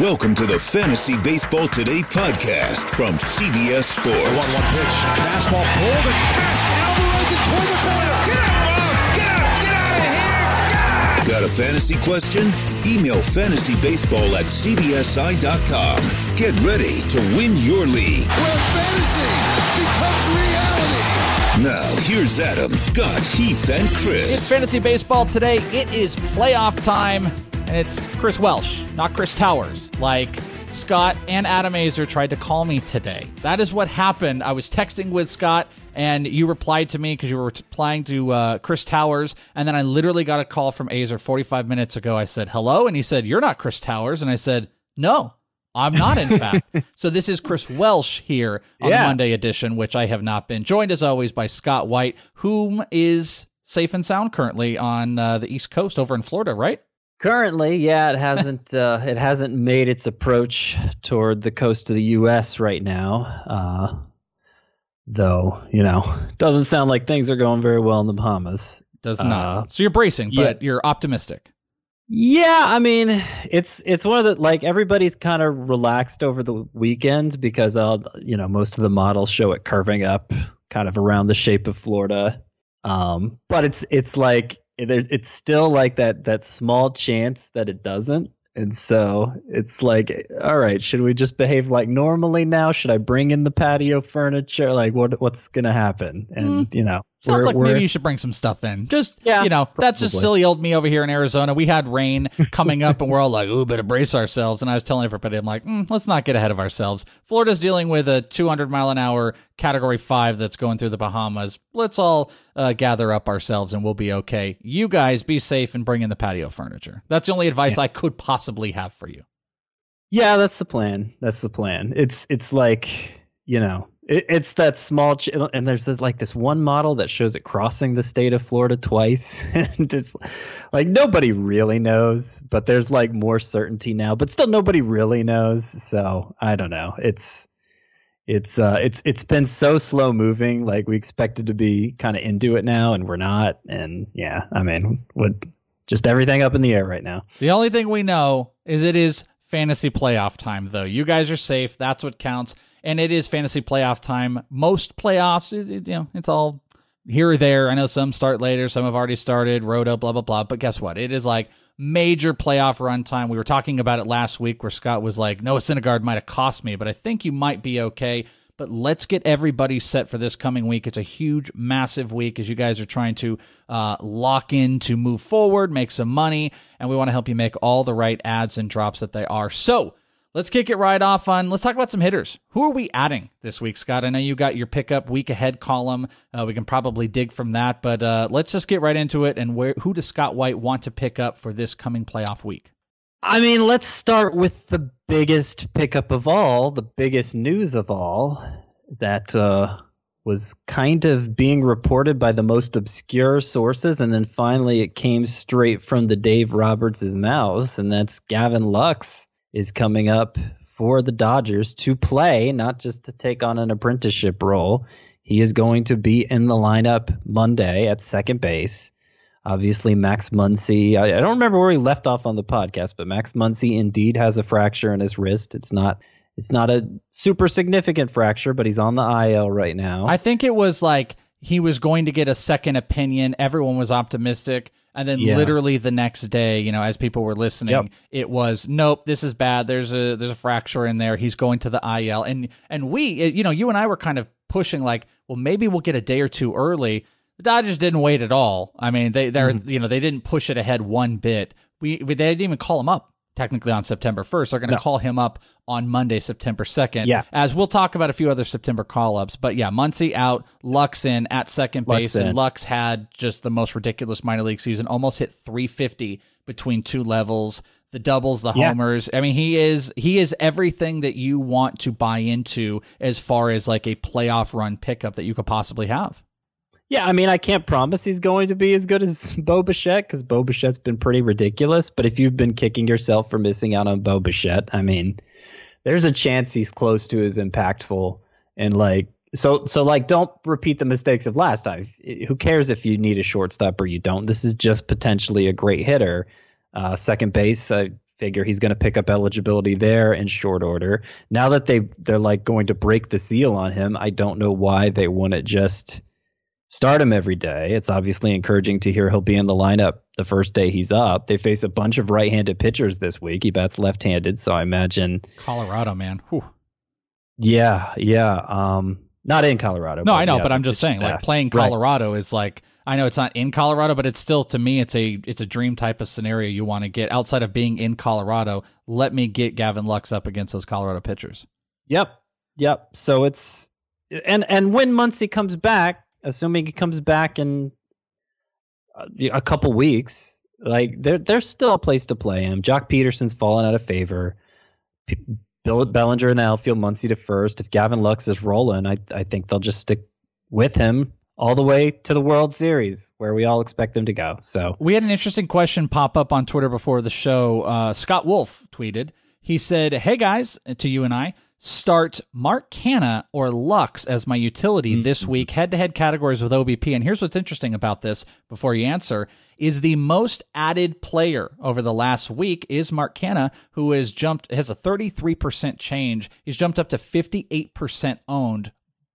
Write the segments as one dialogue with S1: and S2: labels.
S1: Welcome to the Fantasy Baseball Today podcast from CBS Sports. 1 1
S2: pitch. Fastball pulled and cast. Alvarez and toward the corner. Get out, Bob! Get out! Get out of here! Get out!
S1: Got a fantasy question? Email fantasybaseball at cbsi.com. Get ready to win your league.
S2: Where fantasy becomes reality.
S1: Now, here's Adam, Scott, Heath, and Chris.
S3: It's Fantasy Baseball today. It is playoff time and it's Chris Welsh, not Chris Towers. Like Scott and Adam Aizer tried to call me today. That is what happened. I was texting with Scott, and you replied to me because you were replying to uh, Chris Towers, and then I literally got a call from Aizer 45 minutes ago. I said hello, and he said you're not Chris Towers, and I said no. I'm not, in fact. so this is Chris Welsh here on yeah. the Monday edition, which I have not been. Joined as always by Scott White, whom is safe and sound currently on uh, the East Coast over in Florida, right?
S4: Currently, yeah, it hasn't uh, it hasn't made its approach toward the coast of the U.S. right now. Uh, though, you know, doesn't sound like things are going very well in the Bahamas.
S3: Does not. Uh, so you're bracing, but yeah. you're optimistic.
S4: Yeah, I mean, it's it's one of the like everybody's kind of relaxed over the weekend because I'll you know most of the models show it curving up kind of around the shape of Florida. Um, but it's it's like it's still like that that small chance that it doesn't and so it's like, all right, should we just behave like normally now? Should I bring in the patio furniture? Like, what what's gonna happen? And mm. you know,
S3: sounds like maybe you should bring some stuff in. Just yeah, you know, probably. that's just silly old me over here in Arizona. We had rain coming up, and we're all like, "Ooh, better brace ourselves." And I was telling everybody, I'm like, mm, let's not get ahead of ourselves. Florida's dealing with a 200 mile an hour Category Five that's going through the Bahamas. Let's all uh, gather up ourselves, and we'll be okay. You guys be safe and bring in the patio furniture. That's the only advice yeah. I could possibly possibly have for you.
S4: Yeah, that's the plan. That's the plan. It's it's like you know it, it's that small ch- and there's this, like this one model that shows it crossing the state of Florida twice, and just like nobody really knows, but there's like more certainty now, but still nobody really knows. So I don't know. It's it's uh it's it's been so slow moving. Like we expected to be kind of into it now, and we're not. And yeah, I mean, what just everything up in the air right now.
S3: The only thing we know is it is fantasy playoff time, though. You guys are safe. That's what counts. And it is fantasy playoff time. Most playoffs, you know, it's all here or there. I know some start later, some have already started, Roto, blah, blah, blah. But guess what? It is like major playoff run time. We were talking about it last week where Scott was like, Noah Syndergaard might have cost me, but I think you might be okay. But let's get everybody set for this coming week. It's a huge, massive week as you guys are trying to uh, lock in to move forward, make some money, and we want to help you make all the right ads and drops that they are. So let's kick it right off on. Let's talk about some hitters. Who are we adding this week, Scott? I know you got your pickup week ahead column. Uh, we can probably dig from that, but uh, let's just get right into it. And where who does Scott White want to pick up for this coming playoff week?
S4: I mean, let's start with the biggest pickup of all, the biggest news of all that uh, was kind of being reported by the most obscure sources, and then finally it came straight from the Dave Roberts' mouth, and that's Gavin Lux is coming up for the Dodgers to play, not just to take on an apprenticeship role. He is going to be in the lineup Monday at second base. Obviously, Max Muncy. I, I, don't remember where he left off on the podcast, but Max Muncy indeed has a fracture in his wrist. It's not. It's not a super significant fracture, but he's on the IL right now.
S3: I think it was like he was going to get a second opinion. Everyone was optimistic. And then yeah. literally the next day, you know, as people were listening, yep. it was nope, this is bad. There's a there's a fracture in there. He's going to the IL. And and we, you know, you and I were kind of pushing like, well, maybe we'll get a day or two early. The Dodgers didn't wait at all. I mean, they they mm-hmm. you know they didn't push it ahead one bit. We, we they didn't even call him up technically on September 1st. They're going to no. call him up on Monday, September 2nd.
S4: Yeah.
S3: As we'll talk about a few other September call ups. But yeah, Muncy out, Lux in at second Lux base. In. And Lux had just the most ridiculous minor league season, almost hit 350 between two levels. The doubles, the yeah. homers. I mean, he is he is everything that you want to buy into as far as like a playoff run pickup that you could possibly have.
S4: Yeah, I mean, I can't promise he's going to be as good as Bo Bichette because Bo Bichette's been pretty ridiculous. But if you've been kicking yourself for missing out on Bo Bichette, I mean, there's a chance he's close to as impactful. And like, so, so like, don't repeat the mistakes of last time. Who cares if you need a shortstop or you don't? This is just potentially a great hitter. Uh, second base, I figure he's going to pick up eligibility there in short order. Now that they they're like going to break the seal on him, I don't know why they wouldn't just start him every day. It's obviously encouraging to hear he'll be in the lineup the first day he's up. They face a bunch of right-handed pitchers this week. He bats left-handed, so I imagine
S3: Colorado, man. Whew.
S4: Yeah, yeah. Um, not in Colorado.
S3: No, I know,
S4: yeah,
S3: but I'm just saying, like playing
S4: Right.
S3: Colorado is like I know it's not in Colorado, but it's still to me it's a it's a dream type of scenario you want to get outside of being in Colorado. Let me get Gavin Lux up against those Colorado pitchers.
S4: Yep, yep. So it's and and when Muncy comes back, assuming he comes back in uh, a couple weeks, like there there's still a place to play him. Joc Pederson's fallen out of favor. P- Bill Bellinger and the outfield, Muncy to first. If Gavin Lux is rolling, I I think they'll just stick with him all the way to the World Series, where we all expect them to go. So
S3: We had an interesting question pop up on Twitter before the show. Uh, Scott Wolf tweeted. He said, "Hey guys, to you and I, start Mark Canha or Lux as my utility mm-hmm. this week, head-to-head categories with OBP." And here's what's interesting about this. Before you answer, is the most added player over the last week is Mark Canha, who has jumped has a 33% change. He's jumped up to 58% owned,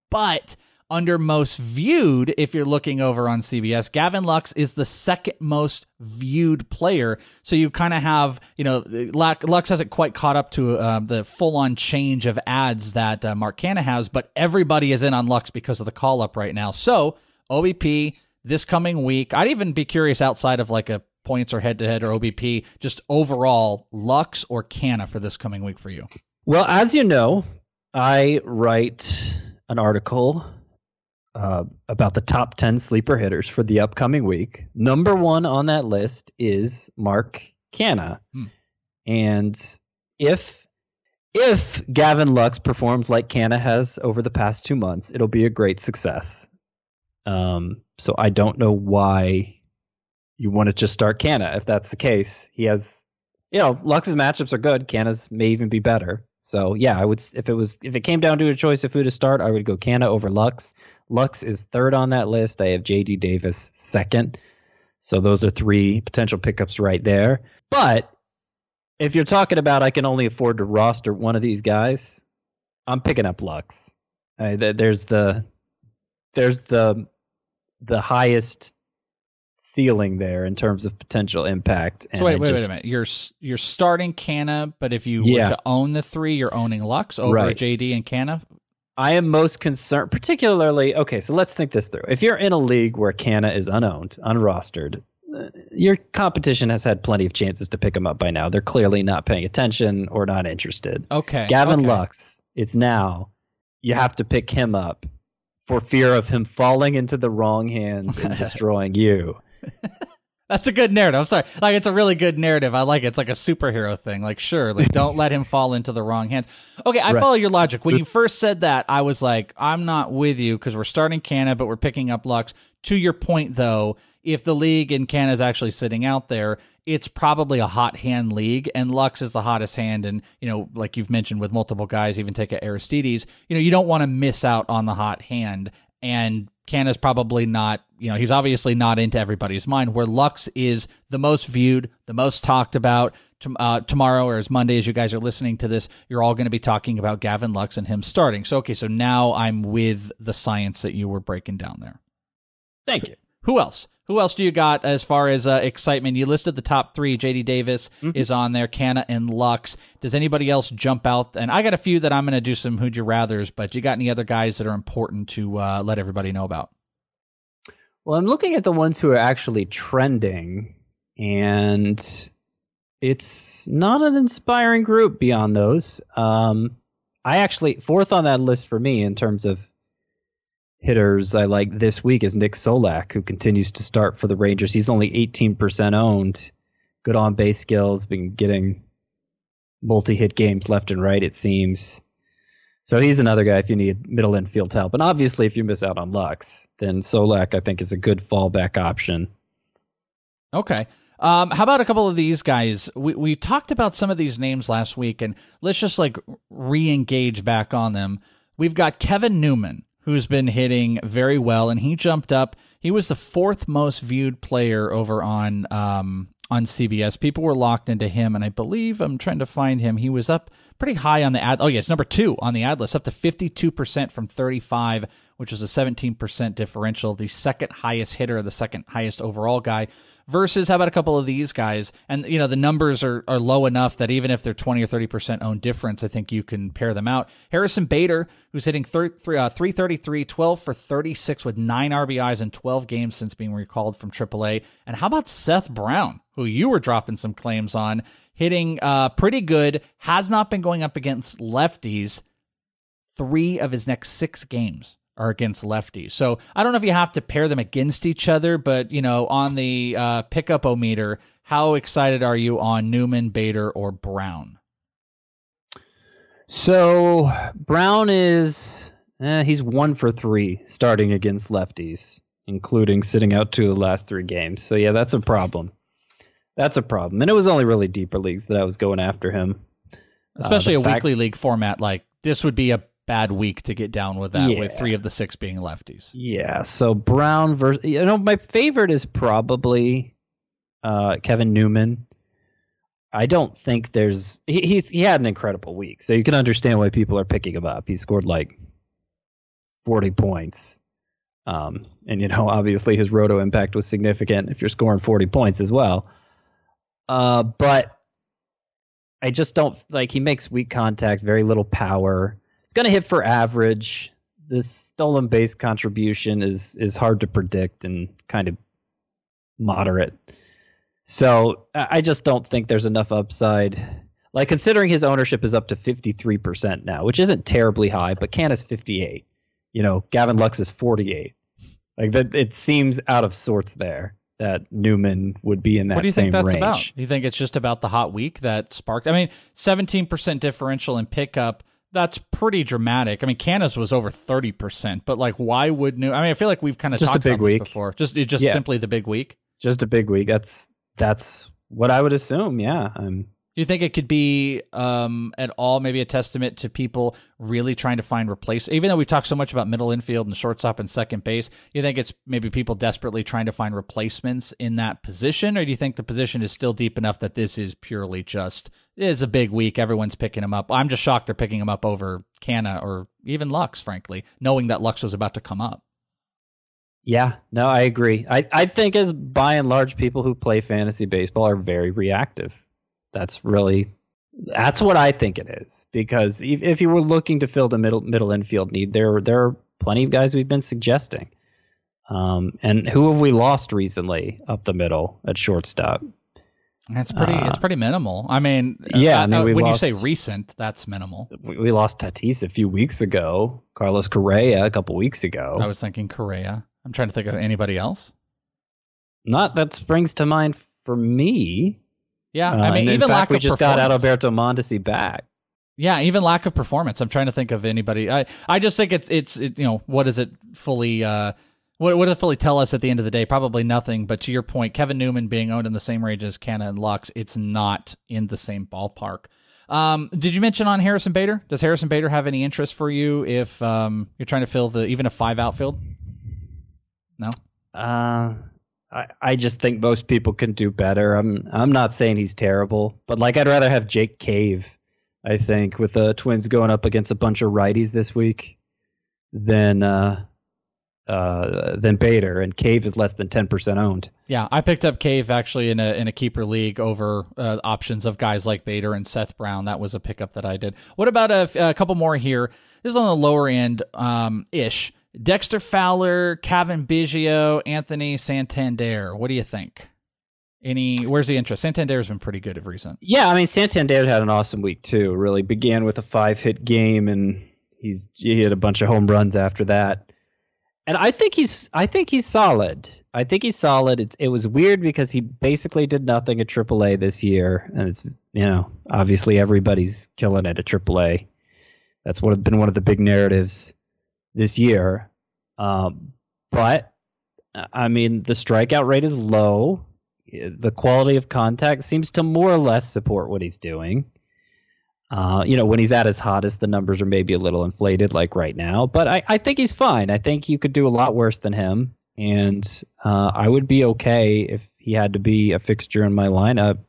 S3: but under most viewed, if you're looking over on CBS, Gavin Lux is the second most viewed player. So you kind of have, you know, Lux hasn't quite caught up to uh, the full on change of ads that uh, Mark Canha has, but everybody is in on Lux because of the call up right now. So OBP this coming week, I'd even be curious outside of like a points or head to head or OBP, just overall Lux or Canha for this coming week for you.
S4: Well, as you know, I write an article uh, about the top 10 sleeper hitters for the upcoming week. Number one on that list is Mark Canha.
S3: Hmm.
S4: And if if Gavin Lux performs like Canha has over the past two months, it'll be a great success. Um, so I don't know why you want to just start Canha if that's the case. He has you know, Lux's matchups are good. Canha's may even be better. So yeah, I would if it was if it came down to a choice of who to start, I would go Canha over Lux. Lux is third on that list. I have JD Davis second. So those are three potential pickups right there. But if you're talking about I can only afford to roster one of these guys, I'm picking up Lux. Th- there's the there's the the highest ceiling there in terms of potential impact.
S3: So wait, wait,
S4: just-
S3: wait a minute. You're you're starting Canha, but if you
S4: Yeah.
S3: were to own the three, you're owning Lux over
S4: Right.
S3: JD and Canha.
S4: I am most concerned, particularly. Okay, so let's think this through. If you're in a league where Canha is unowned, unrostered, uh, your competition has had plenty of chances to pick him up by now. They're clearly not paying attention or not interested.
S3: Okay,
S4: Gavin
S3: okay.
S4: Lux, it's now. You have to pick him up for fear of him falling into the wrong hands and destroying you.
S3: That's a good narrative. I'm sorry. Like it's a really good narrative. I like it. It's like a superhero thing. Like sure, like don't let him fall into the wrong hands. Okay, I
S4: Right.
S3: follow your logic. When you first said that, I was like, I'm not with you because we're starting Canha, but we're picking up Lux. To your point though, if the league in Canha is actually sitting out there, it's probably a hot hand league, and Lux is the hottest hand. And you know, like you've mentioned with multiple guys, even take a Aristides. You know, you don't want to miss out on the hot hand. And Canha's probably not, you know, he's obviously not into everybody's mind. Where Lux is the most viewed, the most talked about. Uh, tomorrow or as Monday, as you guys are listening to this, you're all going to be talking about Gavin Lux and him starting. So, okay, so now I'm with the science that you were breaking down there.
S4: Thank you.
S3: Who else? Who else do you got as far as uh, excitement? You listed the top three. JD Davis is on there, Canha and Lux. Does anybody else jump out? And I got a few that I'm going to do some Who'd You Rathers, but you got any other guys that are important to uh, let everybody know about?
S4: Well, I'm looking at the ones who are actually trending, and it's not an inspiring group beyond those. Um, I actually fourth on that list for me in terms of hitters I like this week is Nick Solak, who continues to start for the Rangers. He's only 18% owned. Good on base skills, been getting multi hit games left and right, it seems. So he's another guy if you need middle infield help. And obviously, if you miss out on Lux, then Solak, I think, is a good fallback option.
S3: Okay. Um, how about a couple of these guys? We we talked about some of these names last week, and let's just like re-engage back on them. We've got Kevin Newman, who's been hitting very well, and he jumped up. He was the fourth most viewed player over on um, on CBS. People were locked into him, and I believe I'm trying to find him. He was up pretty high on the ad. Oh, yes, number two on the ad list, up to 52% from 35, which was a 17% differential. The second highest hitter, the second highest overall guy versus how about a couple of these guys? And you know the numbers are are low enough that even if they're twenty or thirty percent own difference, I think you can pair them out. Harrison Bader, who's hitting thir- three, uh, 333, 12 for 36 with nine RBIs in 12 games since being recalled from AAA. And how about Seth Brown, who you were dropping some claims on, hitting uh, pretty good, has not been going up against lefties three of his next six games are against lefties. So I don't know if you have to pair them against each other, but you know, on the uh, pickup o meter, how excited are you on Newman, Bader, or Brown?
S4: So Brown is eh, he's one for three starting against lefties, including sitting out two of the last three games. So yeah, that's a problem. That's a problem. And it was only really deeper leagues that I was going after him.
S3: Especially uh, a fact- weekly league format like this would be a bad week to get down with that yeah. with three of the six being lefties.
S4: Yeah. So Brown versus you know my favorite is probably uh, Kevin Newman. I don't think there's he, he's he had an incredible week, so you can understand why people are picking him up. He scored like forty points, um, and you know obviously his roto impact was significant if you're scoring forty points as well. Uh, but I just don't like he makes weak contact, very little power it's going to hit for average. This stolen base contribution is is hard to predict and kind of moderate. So I just don't think there's enough upside. Like considering his ownership is up to 53% now, which isn't terribly high, but Can is 58. You know, Gavin Lux is 48. Like that, it seems out of sorts there that Newman would be in that.
S3: What do you think that's
S4: range.
S3: about? Do you think it's just about the hot week that sparked? I mean, 17% differential in pickup that's pretty dramatic. I mean, Canada's was over thirty percent, but like, why would New? I mean, I feel like we've kind of
S4: just
S3: talked
S4: a big
S3: about
S4: week.
S3: this before. Just it just yeah. simply the big week.
S4: Just a big week. That's that's what I would assume. Yeah, I'm
S3: do you think it could be um, at all maybe a testament to people really trying to find replace? Even though we talk so much about middle infield and shortstop and second base, you think it's maybe people desperately trying to find replacements in that position, or do you think the position is still deep enough that this is purely just is a big week? Everyone's picking him up. I'm just shocked they're picking him up over Canha or even Lux, frankly, knowing that Lux was about to come up.
S4: Yeah, no, I agree. I, I think as by and large people who play fantasy baseball are very reactive. That's really that's what I think it is because if, if you were looking to fill the middle middle infield need, there there are plenty of guys we've been suggesting. Um, and who have we lost recently up the middle at shortstop?
S3: That's pretty. Uh, it's pretty minimal. I mean,
S4: yeah. Uh, I mean,
S3: when
S4: lost,
S3: you say recent, that's minimal.
S4: We, we, lost Tatis a few weeks ago. Carlos Correa a couple weeks ago.
S3: I was thinking Correa. I'm trying to think of anybody else.
S4: Not that springs to mind for me.
S3: Yeah, uh, I mean, even
S4: fact,
S3: lack
S4: we just got Adalberto Mondesi back.
S3: Yeah, even lack of performance. I'm trying to think of anybody. I I just think it's it's it, you know what does it fully uh what what does it fully tell us at the end of the day? Probably nothing. But to your point, Kevin Newman being owned in the same range as Canha and Lux, it's not in the same ballpark. Um, did you mention on Harrison Bader? Does Harrison Bader have any interest for you if um, you're trying to fill the even a five outfield? No.
S4: Uh, I, just think most people can do better. I'm I'm not saying he's terrible, but like I'd rather have Jake Cave, I think, with the Twins going up against a bunch of righties this week than uh uh than Bader and Cave is less than 10% owned.
S3: Yeah, I picked up Cave actually in a in a keeper league over uh, options of guys like Bader and Seth Brown. That was a pickup that I did. What about a, a couple more here? This is on the lower end um ish. Dexter Fowler, Cavan Biggio, Anthony Santander. What do you think? Any where's the interest? Santander's been pretty good of recent.
S4: Yeah, I mean Santander had an awesome week too. Really began with a five hit game and he's he had a bunch of home runs after that. And I think he's I think he's solid. I think he's solid. It's, it was weird because he basically did nothing at AAA this year, and it's you know obviously everybody's killing it at AAA. That's what been one of the big narratives this year. Um, but I mean, the strikeout rate is low. The quality of contact seems to more or less support what he's doing. Uh, you know, when he's at his hottest, the numbers are maybe a little inflated, like right now. But I, I think he's fine. I think you could do a lot worse than him, and uh, I would be okay if he had to be a fixture in my lineup.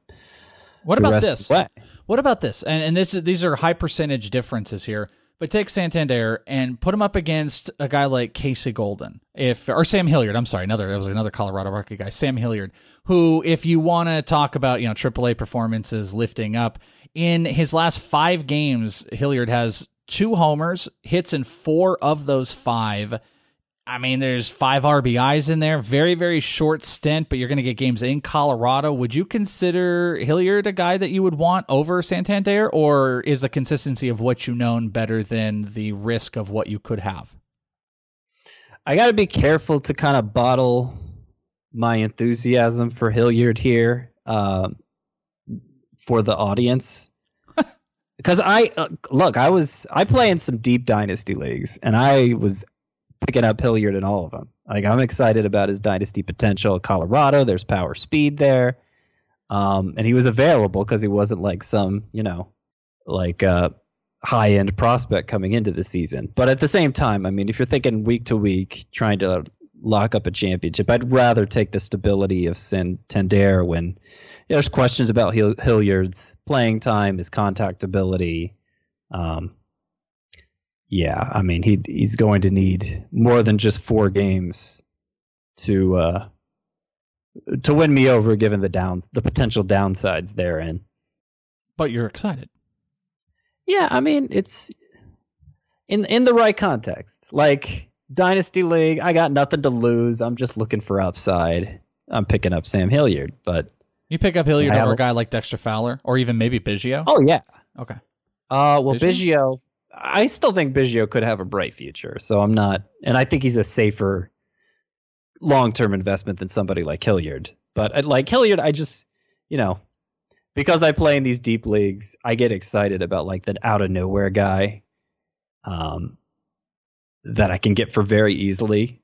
S3: What about this?
S4: of the way.
S3: What about this? And, and this is these are high percentage differences here. But take Santander and put him up against a guy like Casey Golden, if or Sam Hilliard. I'm sorry, another that was another Colorado Rocky guy, Sam Hilliard, who, if you want to talk about you know AAA performances lifting up, in his last five games, Hilliard has two homers, hits in four of those five. I mean, there's five RBIs in there. Very, very short stint, but you're going to get games in Colorado. Would you consider Hilliard a guy that you would want over Santander, or is the consistency of what you known better than the risk of what you could have?
S4: I got to be careful to kind of bottle my enthusiasm for Hilliard here um, for the audience. Because I uh, look, I was I play in some deep dynasty leagues, and I was picking up Hilliard in all of them. Like I'm excited about his dynasty potential. Colorado, there's power speed there, um, and he was available because he wasn't like some you know like uh, high end prospect coming into the season. But at the same time, I mean, if you're thinking week to week, trying to lock up a championship, I'd rather take the stability of Santander when there's questions about Hill- Hilliard's playing time, his contact ability. Um, yeah, I mean, he he's going to need more than just four games to uh, to win me over, given the downs, the potential downsides therein.
S3: But you're excited.
S4: Yeah, I mean, it's in in the right context. Like Dynasty League, I got nothing to lose. I'm just looking for upside. I'm picking up Sam Hilliard, but
S3: You pick up Hilliard over a
S4: a-
S3: guy like Dexter Fowler, or even maybe Biggio.
S4: oh yeah.
S3: Okay.
S4: Uh, well,
S3: Biggio?
S4: Biggio, I still think Biggio could have a bright future. So I'm not, and I think he's a safer long-term investment than somebody like Hilliard. But uh, like Hilliard, I just, you know, because I play in these deep leagues, I get excited about like that out of nowhere guy, um, that I can get for very easily.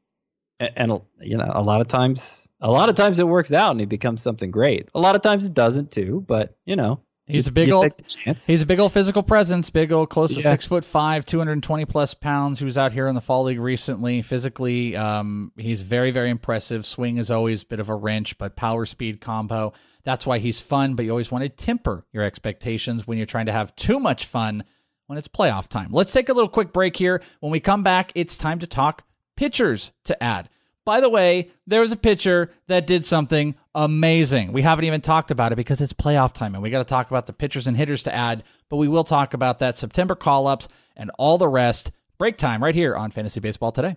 S4: And, and you know, a lot of times, a lot of times it works out and he becomes something great. A lot of times it doesn't too, but you know,
S3: He's
S4: you-
S3: a big old
S4: take the chance.
S3: He's a big old physical presence, big old, close to
S4: Yeah.
S3: six foot five, two hundred and twenty plus pounds. He was out here in the fall league recently. Physically, um, he's very, very impressive. Swing is always a bit of a wrench, but power speed combo. That's why he's fun. But you always want to temper your expectations when you're trying to have too much fun when it's playoff time. Let's take a little quick break here. When we come back, it's time to talk pitchers to add. By the way, there was a pitcher that did something amazing. We haven't even talked about it because it's playoff time and we got to talk about the pitchers and hitters to add, but we will talk about that September call ups and all the rest. Break time right here on Fantasy Baseball today.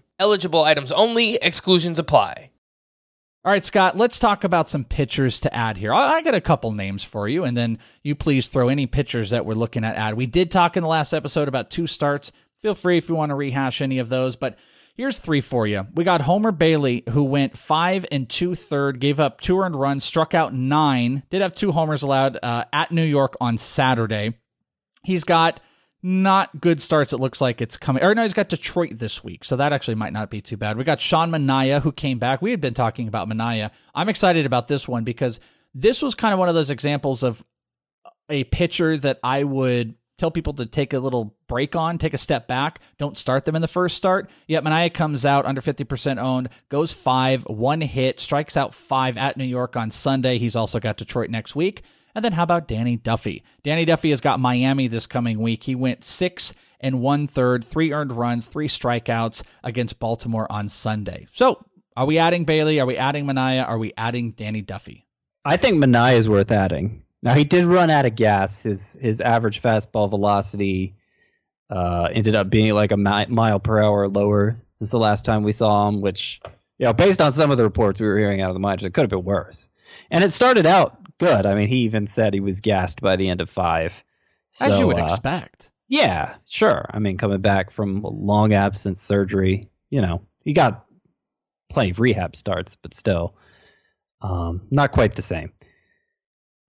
S5: Eligible items only, exclusions apply.
S3: All right, Scott, let's talk about some pitchers to add here. I, I got a couple names for you, and then you please throw any pitchers that we're looking at add. We did talk in the last episode about two starts. Feel free if you want to rehash any of those, but here's three for you. We got Homer Bailey, who went five and two third, gave up two earned runs, struck out nine, did have two homers allowed uh, at New York on Saturday. He's got not good starts. It looks like it's coming. Or no, he's got Detroit this week, so that actually might not be too bad. We got Sean Manaea who came back. We had been talking about Manaea. I'm excited about this one because this was kind of one of those examples of a pitcher that I would tell people to take a little break on, take a step back, don't start them in the first start. Yet Manaea comes out under 50% owned, goes five, one hit, strikes out five at New York on Sunday. He's also got Detroit next week. And then how about Danny Duffy? Danny Duffy has got Miami this coming week. He went six and one third, three earned runs, three strikeouts against Baltimore on Sunday. So are we adding Bailey? Are we adding Manaea? Are we adding Danny Duffy?
S4: I think Manaea is worth adding. Now he did run out of gas. His his average fastball velocity uh, ended up being like a mi- mile per hour lower since the last time we saw him, which you know, based on some of the reports we were hearing out of the minors, it could have been worse. And it started out good. I mean, he even said he was gassed by the end of five. So,
S3: As you would
S4: uh,
S3: expect.
S4: Yeah, sure. I mean, coming back from a long absence surgery, you know, he got plenty of rehab starts, but still, um, not quite the same.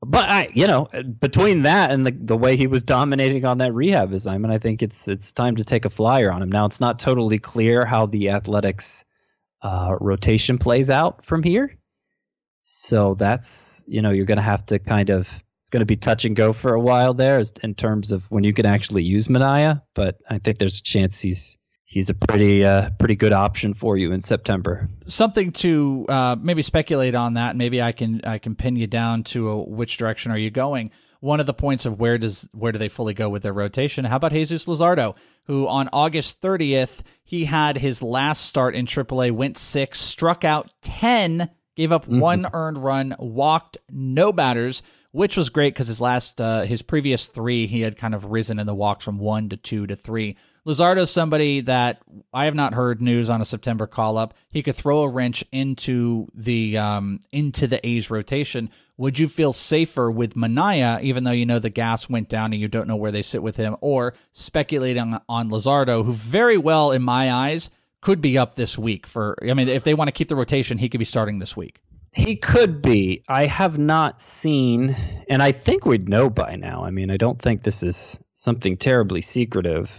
S4: But I, you know, between that and the the way he was dominating on that rehab assignment, I think it's it's time to take a flyer on him. Now, it's not totally clear how the Athletics uh, rotation plays out from here, so that's you know you're going to have to kind of it's going to be touch and go for a while there as, in terms of when you can actually use Manaea. But I think there's a chance he's he's a pretty uh, pretty good option for you in September.
S3: Something to uh, maybe speculate on that. Maybe I can I can pin you down to a, which direction are you going. One of the points of where does where do they fully go with their rotation? How about Jesus Luzardo, who on August 30th he had his last start in AAA, went six, struck out 10, gave up one earned run, walked no batters, which was great because his last uh, his previous three he had kind of risen in the walks from one to two to three. Luzardo's somebody that I have not heard news on a September call up. He could throw a wrench into the um, into the A's rotation. Would you feel safer with Manaea, even though you know the gas went down and you don't know where they sit with him, or speculating on Luzardo, who very well, in my eyes, could be up this week for? I mean, if they want to keep the rotation, he could be starting this week.
S4: He could be. I have not seen, and I think we'd know by now. I mean, I don't think this is something terribly secretive.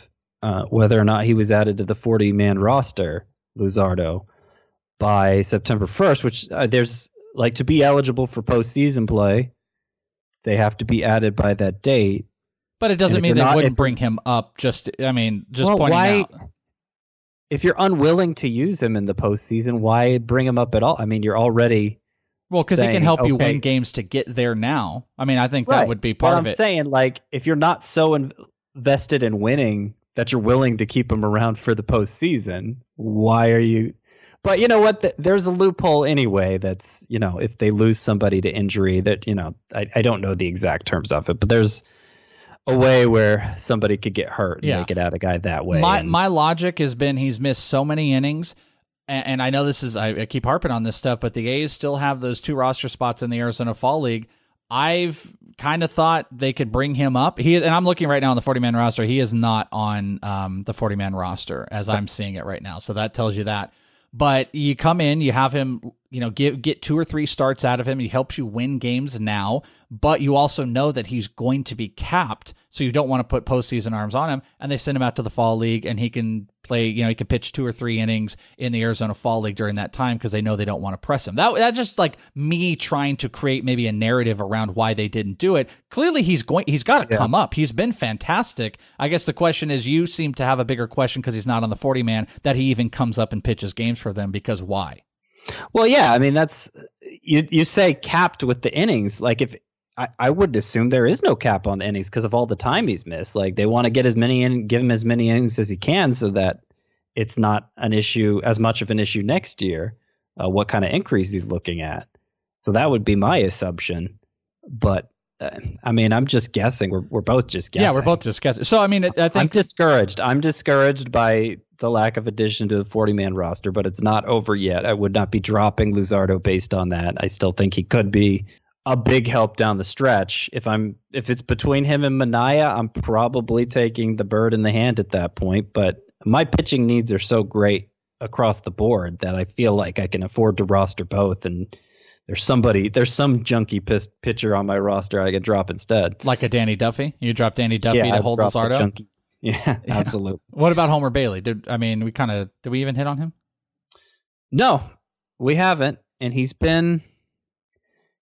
S4: Uh, whether or not he was added to the 40 man roster, Luzardo, by September 1st, which uh, there's like to be eligible for postseason play, they have to be added by that date.
S3: But it doesn't mean they
S4: not-
S3: wouldn't
S4: if-
S3: bring him up. Just, I mean, just
S4: Well,
S3: pointing
S4: why-
S3: out.
S4: If you're unwilling to use him in the postseason, why bring him up at all? I mean, you're already
S3: Well, because he can help you win games to get there now. I mean, I think that would be part
S4: But
S3: part
S4: I'm
S3: of it.
S4: saying, like, if you're not so invested in winning that you're willing to keep him around for the postseason, why are you? But you know what? There's a loophole anyway. That's you know, if they lose somebody to injury, that you know, I, I don't know the exact terms of it, but there's a way where somebody could get hurt and
S3: Yeah.
S4: they could add a guy that way.
S3: my
S4: and-
S3: my logic has been he's missed so many innings, and, and I know this is I, I keep harping on this stuff, but the A's still have those two roster spots in the Arizona Fall League. I've kind of thought they could bring him up. He and I'm looking right now on the 40 man roster. He is not on um, the 40 man roster as I'm seeing it right now. So that tells you that. But you come in, you have him, you know, get get two or three starts out of him. He helps you win games now, but you also know that he's going to be capped, so you don't want to put postseason arms on him. And they send him out to the fall league, and he can play. You know, he can pitch two or three innings in the Arizona Fall League during that time because they know they don't want to press him. That that's just like me trying to create maybe a narrative around why they didn't do it. Clearly, he's going. He's got to come up. He's been fantastic. I guess the question is, you seem to have a bigger question because he's not on the forty man that he even comes up and pitches games for them because why?
S4: Well, yeah, I mean that's you. You say capped with the innings. Like if I, I would assume there is no cap on innings because of all the time he's missed. Like they want to get as many in, give him as many innings as he can, so that it's not an issue as much of an issue next year. Uh, what kind of increase he's looking at? So that would be my assumption. But uh, I mean, I'm just guessing. We're we're both just guessing.
S3: Yeah, we're both just guessing. So I mean, I think I'm
S4: discouraged. I'm discouraged by the lack of addition to the 40 man roster, but it's not over yet. I would not be dropping Luzardo based on that. I still think he could be a big help down the stretch. If I'm if it's between him and Manaea, I'm probably taking the bird in the hand at that point. But my pitching needs are so great across the board that I feel like I can afford to roster both. And there's somebody, there's some junky pis- pitcher on my roster I could drop instead.
S3: like a Danny Duffy, you drop Danny Duffy to
S4: I'd
S3: hold
S4: the
S3: Luzardo.
S4: Yeah, absolutely.
S3: What about Homer Bailey? Did I mean we kind of did we even hit on him?
S4: No, we haven't, and he's been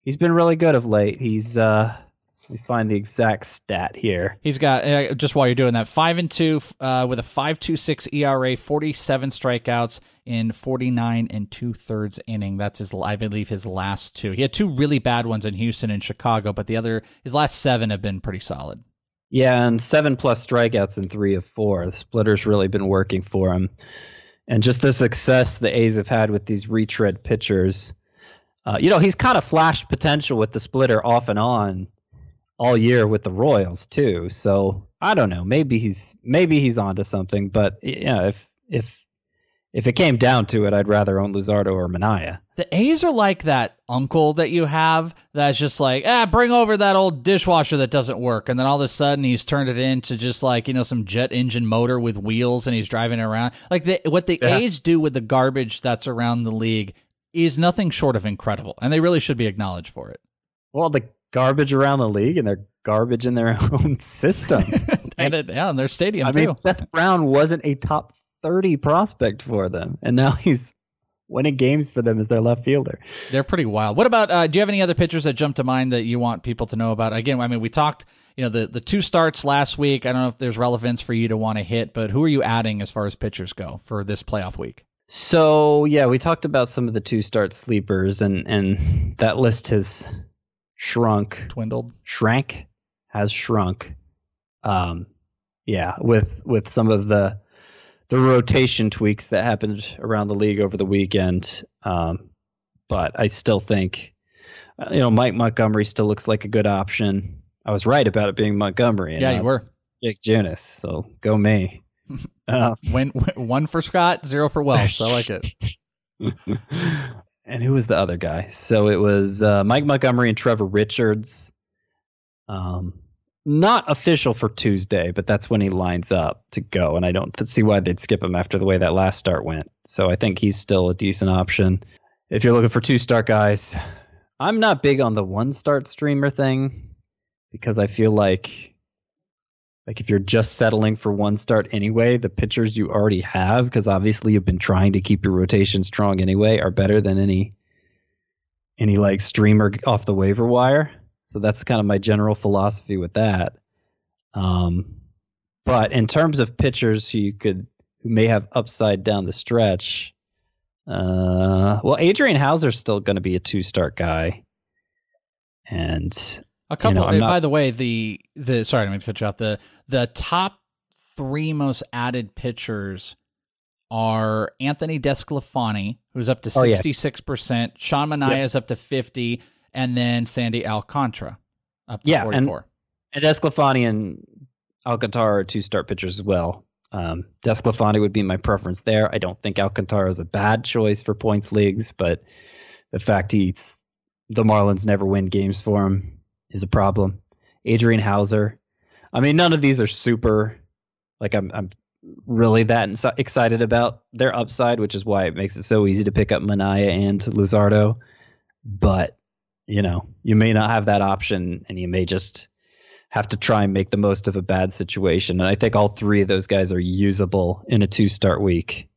S4: he's been really good of late. He's uh let me find the exact stat here.
S3: He's got uh, just while you're doing that five and two uh, with a five two six ERA, forty seven strikeouts in forty nine and two thirds inning. That's his I believe his last two. He had two really bad ones in Houston and Chicago, but the other his last seven have been pretty solid.
S4: Yeah, and seven plus strikeouts in three of four. The splitter's really been working for him, and just the success the A's have had with these retread pitchers. Uh, you know, he's kind of flashed potential with the splitter off and on all year with the Royals too. So I don't know. Maybe he's maybe he's onto something. But yeah, if if if it came down to it, I'd rather own Luzardo or Manaea.
S3: The A's are like that uncle that you have that's just like, ah, bring over that old dishwasher that doesn't work. And then all of a sudden he's turned it into just like, you know, some jet engine motor with wheels and he's driving it around. Like the, what the
S4: Yeah.
S3: A's do with the garbage that's around the league is nothing short of incredible. And they really should be acknowledged for it.
S4: Well, the garbage around the league and they're garbage in their own system.
S3: and it, yeah, and their stadium
S4: I
S3: too.
S4: mean, Seth Brown wasn't a top 30 prospect for them, and now he's winning games for them as their left fielder.
S3: They're pretty wild. What about? Uh, do you have any other pitchers that jump to mind that you want people to know about? Again, I mean, we talked. You know, the the two starts last week. I don't know if there's relevance for you to want to hit, but who are you adding as far as pitchers go for this playoff week?
S4: So, yeah, we talked about some of the two start sleepers, and, and that list has shrunk.
S3: Dwindled.
S4: shrank has shrunk um yeah with with some of the the rotation tweaks that happened around the league over the weekend um but i still think uh, you know mike montgomery still looks like a good option i was right about it being montgomery and
S3: Yeah, you were.
S4: jake junis so go me uh,
S3: Win, one for Scott, zero for Welsh. I like it.
S4: and who was the other guy? So it was uh, Mike Montgomery and Trevor Richards. Um, not official for Tuesday, but that's when he lines up to go, and I don't see why they'd skip him after the way that last start went. So I think he's still a decent option if you're looking for two start guys. I'm not big on the one start streamer thing because I feel like like if you're just settling for one start anyway, the pitchers you already have, because obviously you've been trying to keep your rotation strong anyway, are better than any any like streamer off the waiver wire. So that's kind of my general philosophy with that. Um, but in terms of pitchers who you could who may have upside down the stretch, uh, well, Adrian Houser's still going to be a two start guy, and
S3: A couple. Uh,
S4: not
S3: by the way, the the sorry, going to cut you off. The the top three most added pitchers are Anthony Desclafani, who's up to
S4: Oh,
S3: sixty six percent. Sean Manaea is up to fifty, and then Sandy Alcantara up to
S4: Yeah,
S3: forty
S4: and-
S3: four.
S4: And Desclafani and Alcantara are two start pitchers as well. Um, Desclafani would be my preference there. I don't think Alcantara is a bad choice for points leagues, but the fact he's the Marlins never win games for him is a problem. Adrian Houser. I mean, none of these are super. Like I'm, I'm really that ins- excited about their upside, which is why it makes it so easy to pick up Manaea and Luzardo. But you know, you may not have that option, and you may just have to try and make the most of a bad situation. And I think all three of those guys are usable in a two start week.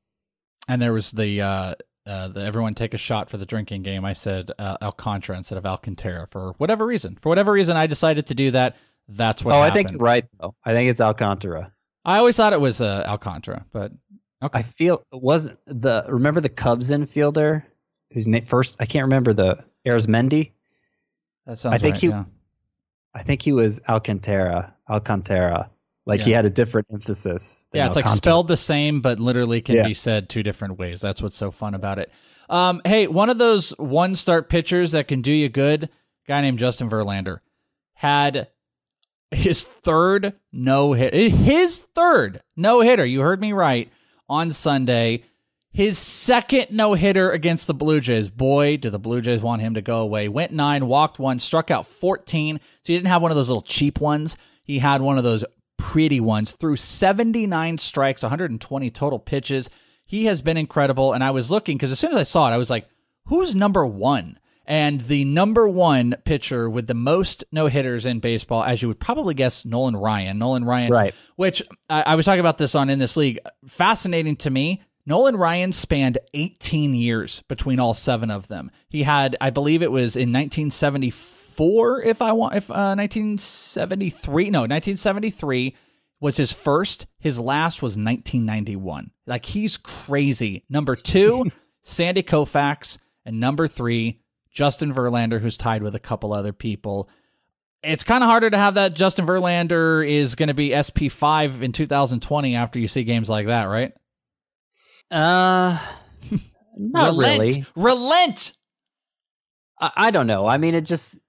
S3: And there was the uh, uh, the everyone take a shot for the drinking game. I said uh, Alcantara instead of Alcantara for whatever reason. For whatever reason, I decided to do that. That's what.
S4: oh, I think you're right though. I think it's Alcantara.
S3: I always thought it was uh, Alcantara, but okay.
S4: I feel it wasn't the remember the Cubs infielder whose name first I can't remember the Arismendy.
S3: that sounds
S4: I think
S3: right,
S4: he-
S3: yeah.
S4: I think he was Alcantara. Alcantara. Like he had a different emphasis.
S3: Yeah, it's like
S4: Alcantara.
S3: spelled the same, but literally can
S4: Yeah.
S3: be said two different ways. That's what's so fun about it. Um, hey, one of those one start pitchers that can do you good, guy named Justin Verlander, had his third no hit, his third no hitter. You heard me right on Sunday. His second no hitter against the Blue Jays. Boy, do the Blue Jays want him to go away. Went nine, walked one, struck out 14. So he didn't have one of those little cheap ones. He had one of those pretty ones. Threw 79 strikes, 120 total pitches. He has been incredible. And I was looking because as soon as I saw it, I was like, who's number one? And the number one pitcher with the most no hitters in baseball, as you would probably guess, Nolan Ryan. Nolan Ryan,
S4: Right.
S3: which I, I was talking about this on in this league. Fascinating to me. Nolan Ryan spanned 18 years between all seven of them. He had, I believe it was in 1974, if I want, if uh, 1973, no, 1973 was his first. His last was 1991. Like he's crazy. Number two, Sandy Koufax, and number three, Justin Verlander, who's tied with a couple other people. It's kind of harder to have that Justin Verlander is going to be SP5 in 2020 after you see games like that, right?
S4: Uh not
S3: Relent.
S4: really.
S3: Relent.
S4: I, I don't know. I mean, it just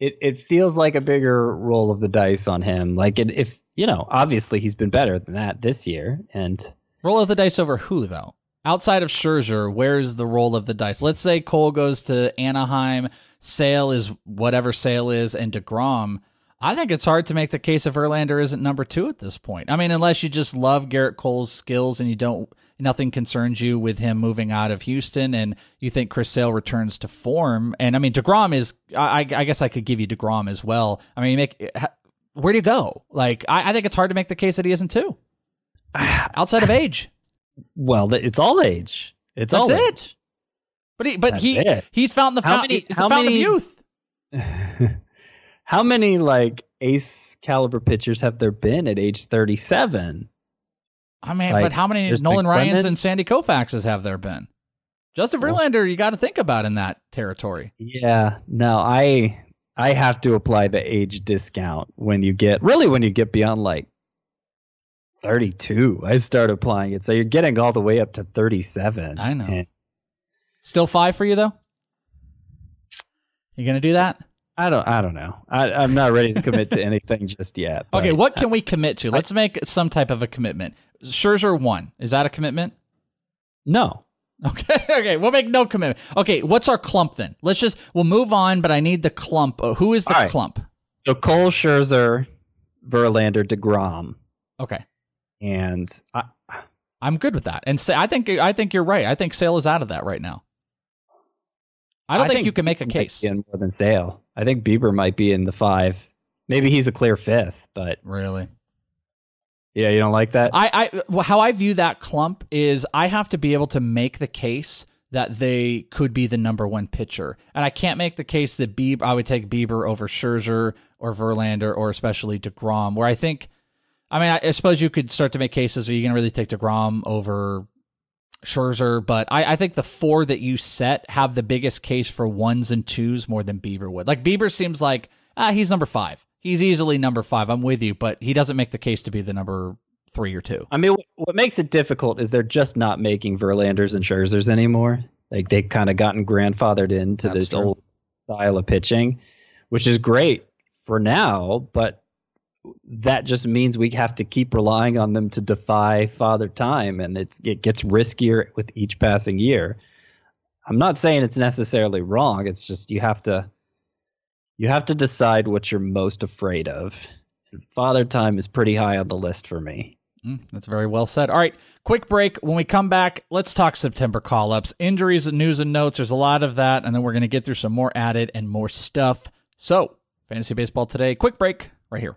S4: it it feels like a bigger roll of the dice on him. Like it, if you know, obviously he's been better than that this year, and
S3: Roll of the dice over who though? outside of Scherzer, where's the roll of the dice? Let's say Cole goes to Anaheim, Sale is whatever Sale is, and DeGrom. I think it's hard to make the case if Verlander isn't number two at this point. I mean, unless you just love Gerrit Cole's skills and you don't, nothing concerns you with him moving out of Houston, and you think Chris Sale returns to form. And I mean, Degrom is. I, I guess I could give you Degrom as well. I mean, make where do you go? Like, I, I think it's hard to make the case that he isn't too. Outside of age.
S4: Well, it's all age. It's
S3: That's
S4: all
S3: it.
S4: age.
S3: But he, but
S4: That's
S3: he,
S4: it.
S3: he's found the
S4: How
S3: fountain.
S4: many- how many-
S3: of youth.
S4: How many like ace caliber pitchers have there been at age 37?
S3: I mean,
S4: Like,
S3: but how many Nolan Ryans and Sandy Koufaxes have there been? Justin
S4: Well-
S3: Verlander, you got to think about in that territory.
S4: Yeah, no, I I have to apply the age discount when you get really when you get beyond like 32. I start applying it. So you're getting all the way up to 37.
S3: I know.
S4: And
S3: Still five for you though. You gonna do that?
S4: I don't I don't know. I I'm not ready to commit to anything just yet.
S3: Okay, what can we commit to? Let's make some type of a commitment. Scherzer one. Is that a commitment?
S4: No.
S3: Okay, okay, we'll make no commitment. Okay, what's our clump then? Let's just we'll move on, but I need the clump. Uh, Who is the
S4: right.
S3: clump?
S4: So Cole Scherzer, Verlander, DeGrom,
S3: Okay,
S4: and I,
S3: I'm good with that. And say, I think I think you're right. I think Sale is out of that right now. I don't think, you can make a case.
S4: more than Sale. I think Bieber might be in the five. Maybe he's a clear fifth, but
S3: Really?
S4: yeah, you don't like that.
S3: I, I well, how I view that clump is I have to be able to make the case that they could be the number one pitcher, and I can't make the case that Bieber. I would take Bieber over Scherzer or Verlander or especially Degrom. Where I think, I mean, I, I suppose you could start to make cases. Are you going to really take Degrom over Scherzer? But I, I think the four that you set have the biggest case for ones and twos more than Bieber would. Like Bieber seems like ah, he's number five. He's easily number five. I'm with you, but he doesn't make the case to be the number three or two.
S4: I mean, what, makes it difficult is they're just not making Verlanders and Scherzers anymore. Like they've kind of gotten grandfathered into
S3: That's
S4: this
S3: true.
S4: old style of pitching, which is great for now, but that just means we have to keep relying on them to defy father time, and it it gets riskier with each passing year. I'm not saying it's necessarily wrong. It's just you have to you have to decide what you're most afraid of. Father time is pretty high on the list for me.
S3: Mm, that's very well said. All right, quick break. When we come back, let's talk September call ups, injuries, news, and notes. There's a lot of that, and then we're going to get through some more added and more stuff. So, fantasy baseball today. Quick break right here.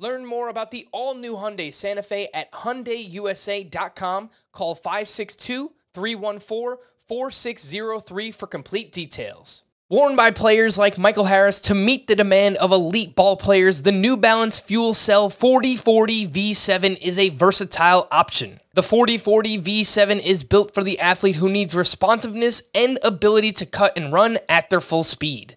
S5: Learn more about the all-new Hyundai Santa Fe at hyundaiusa.com. Call 562-314-4603 for complete details. Worn by players like Michael Harris to meet the demand of elite ball players, the New Balance Fuel Cell 4040 V7 is a versatile option. The 4040 V7 is built for the athlete who needs responsiveness and ability to cut and run at their full speed.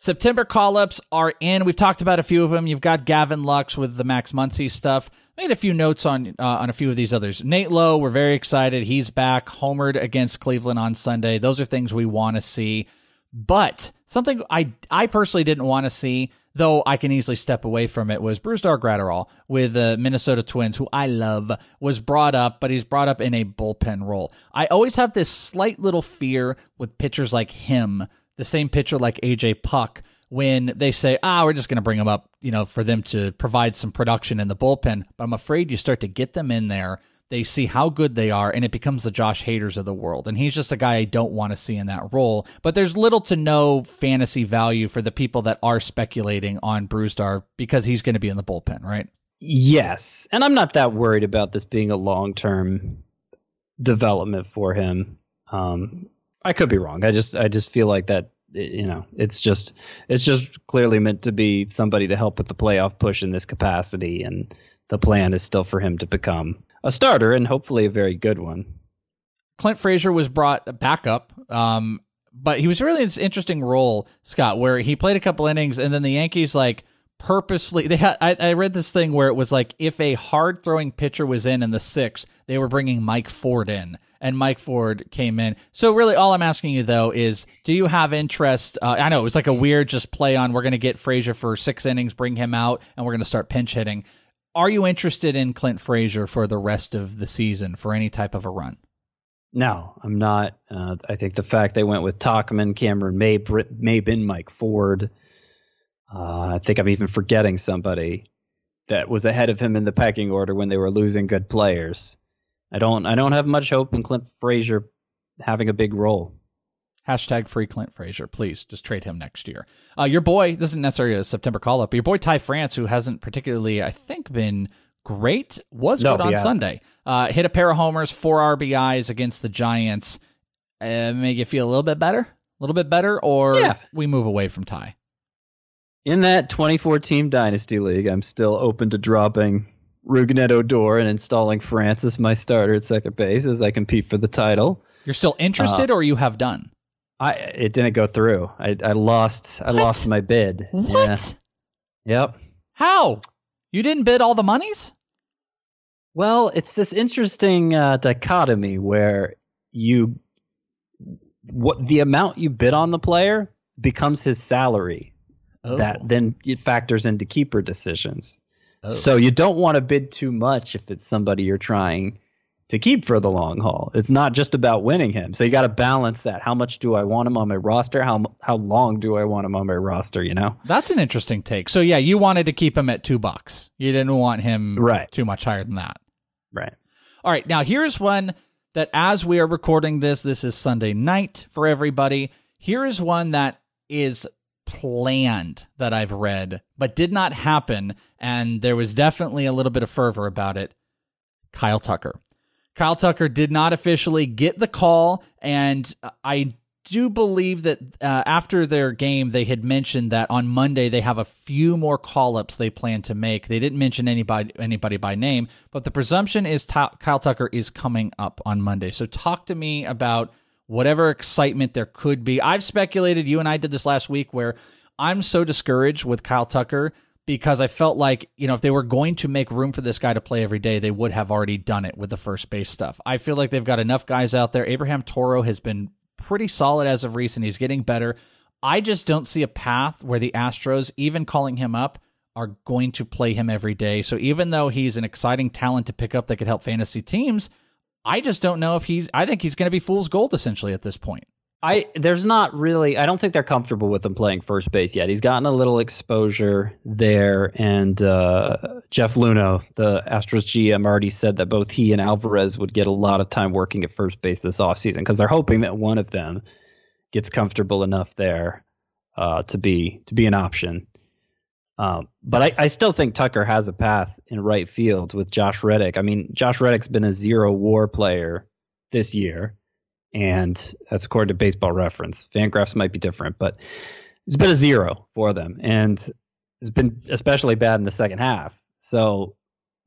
S3: September call ups are in. We've talked about a few of them. You've got Gavin Lux with the Max Muncy stuff. Made a few notes on uh, on a few of these others. Nate Lowe, we're very excited. He's back, homered against Cleveland on Sunday. Those are things we want to see. But something I I personally didn't want to see, though I can easily step away from it, was Brusdar Graterol with the Minnesota Twins, who I love, was brought up, but he's brought up in a bullpen role. I always have this slight little fear with pitchers like him, the same pitcher like AJ Puk, when they say, ah, we're just going to bring them up, you know, for them to provide some production in the bullpen. But I'm afraid you start to get them in there. they see how good they are, and it becomes the Josh Haders of the world. And he's just a guy I don't want to see in that role. But there's little to no fantasy value for the people that are speculating on Brusdar because he's going to be in the bullpen, right?
S4: Yes, and I'm not that worried about this being a long term development for him. Um, I could be wrong. I just I just feel like that you know it's just it's just clearly meant to be somebody to help with the playoff push in this capacity, and the plan is still for him to become a starter and hopefully a very good one.
S3: Clint Frazier was brought back up. Um, but he was really in this interesting role, Scott, where he played a couple innings and then the Yankees like purposely they had I, I read this thing where it was like if a hard throwing pitcher was in in the sixth, they were bringing Mike Ford in and Mike Ford came in. So really all I'm asking you though is do you have interest uh, I know it was like a weird just play on we're going to get Frazier for 6 innings, bring him out and we're going to start pinch hitting. Are you interested in Clint Frazier for the rest of the season for any type of a run?
S4: No, I'm not. Uh, I think the fact they went with Tauchman, Cameron May, Britt Maybin, Mike Ford. Uh, I think I'm even forgetting somebody that was ahead of him in the pecking order when they were losing good players. I don't. I don't have much hope in Clint Frazier having a big role.
S3: Hashtag free Clint Frazier. Please just trade him next year. Uh, your boy, this isn't necessarily a September call up, but your boy Ty France, who hasn't particularly, I think, been great, was no, good on Sunday. Uh, hit a pair of homers, four RBIs against the Giants. Uh, make you feel a little bit better? A little bit better? Or
S4: yeah.
S3: we move away from Ty?
S4: In that 24 team Dynasty League, I'm still open to dropping Rougned Odor and installing France as my starter at second base as I compete for the title.
S3: You're still interested, uh, or you have done?
S4: I it didn't go through. I I lost I lost my bid.
S3: What?
S4: Yeah. Yep.
S3: How? You didn't bid all the monies?
S4: Well, it's this interesting uh, dichotomy where you what the amount you bid on the player becomes his salary. Oh. That then it factors into keeper decisions. Oh. So you don't want to bid too much if it's somebody you're trying to keep for the long haul. It's not just about winning him. So you got to balance that. How much do I want him on my roster? How how long do I want him on my roster? You know.
S3: That's an interesting take. So yeah, you wanted to keep him at two bucks. You didn't want him
S4: right.
S3: too much higher than that.
S4: Right.
S3: All right. Now here's one that as we are recording this, this is Sunday night for everybody. Here is one that is planned that I've read, but did not happen, and there was definitely a little bit of fervor about it. Kyle Tucker. Kyle Tucker did not officially get the call, and I do believe that uh, after their game, they had mentioned that on Monday they have a few more call ups they plan to make. They didn't mention anybody anybody by name, but the presumption is ta- Kyle Tucker is coming up on Monday. So talk to me about whatever excitement there could be. I've speculated. You and I did this last week where I'm so discouraged with Kyle Tucker because I felt like, you know, if they were going to make room for this guy to play every day, they would have already done it with the first base stuff. I feel like they've got enough guys out there. Abraham Toro has been pretty solid as of recent. He's getting better. I just don't see a path where the Astros, even calling him up, are going to play him every day. So even though he's an exciting talent to pick up that could help fantasy teams, I just don't know if he's I think he's going to be fool's gold essentially at this point.
S4: I there's not really I don't think they're comfortable with him playing first base yet. He's gotten a little exposure there, and uh, Jeff Luhnow, the Astros GM, already said that both he and Alvarez would get a lot of time working at first base this offseason because they're hoping that one of them gets comfortable enough there uh, to be to be an option. Um, but I, I still think Tucker has a path in right field with Josh Reddick. I mean, Josh Reddick's been a zero WAR player this year and that's according to Baseball Reference. Fangraphs might be different, but it's been a zero for them, and it's been especially bad in the second half. So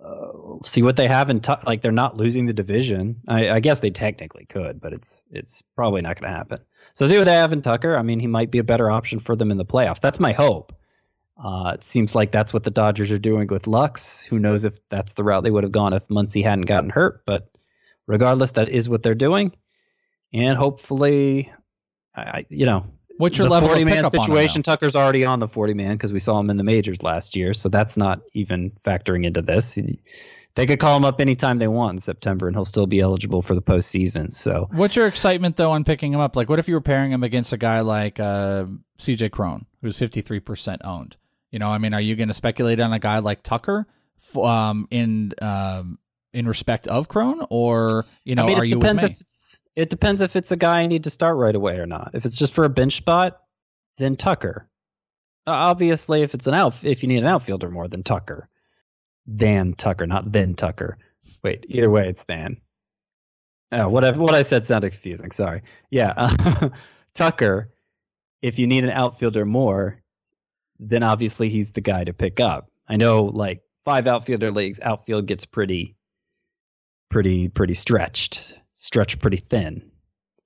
S4: uh, see what they have in t- like they're not losing the division. I, I guess they technically could, but it's it's probably not going to happen. So see what they have in Tucker. I mean, he might be a better option for them in the playoffs. That's my hope. Uh, it seems like that's what the Dodgers are doing with Lux. Who knows if that's the route they would have gone if Muncy hadn't gotten hurt? But regardless, that is what they're doing and hopefully, I, you know,
S3: what's your level 40
S4: man situation? Tucker's already on the 40 man because we saw him in the majors last year, so that's not even factoring into this. They could call him up anytime they want in September, and he'll still be eligible for the postseason. So,
S3: what's your excitement though on picking him up? Like, what if you were pairing him against a guy like uh, C.J. Cron, who's 53% owned? You know, I mean, are you going to speculate on a guy like Tucker um, in um, in respect of Cron, or you know,
S4: I mean,
S3: are
S4: it
S3: you
S4: depends
S3: with me?
S4: if it's it depends if it's a guy I need to start right away or not. If it's just for a bench spot, then Tucker. Uh, obviously, if it's an out, if you need an outfielder more than Tucker, than Tucker, not then Tucker. Wait, either way, it's than. Oh, what I, what I said sounded confusing. Sorry. Yeah, Tucker. If you need an outfielder more, then obviously he's the guy to pick up. I know, like five outfielder leagues, outfield gets pretty, pretty, pretty stretched, stretched pretty thin.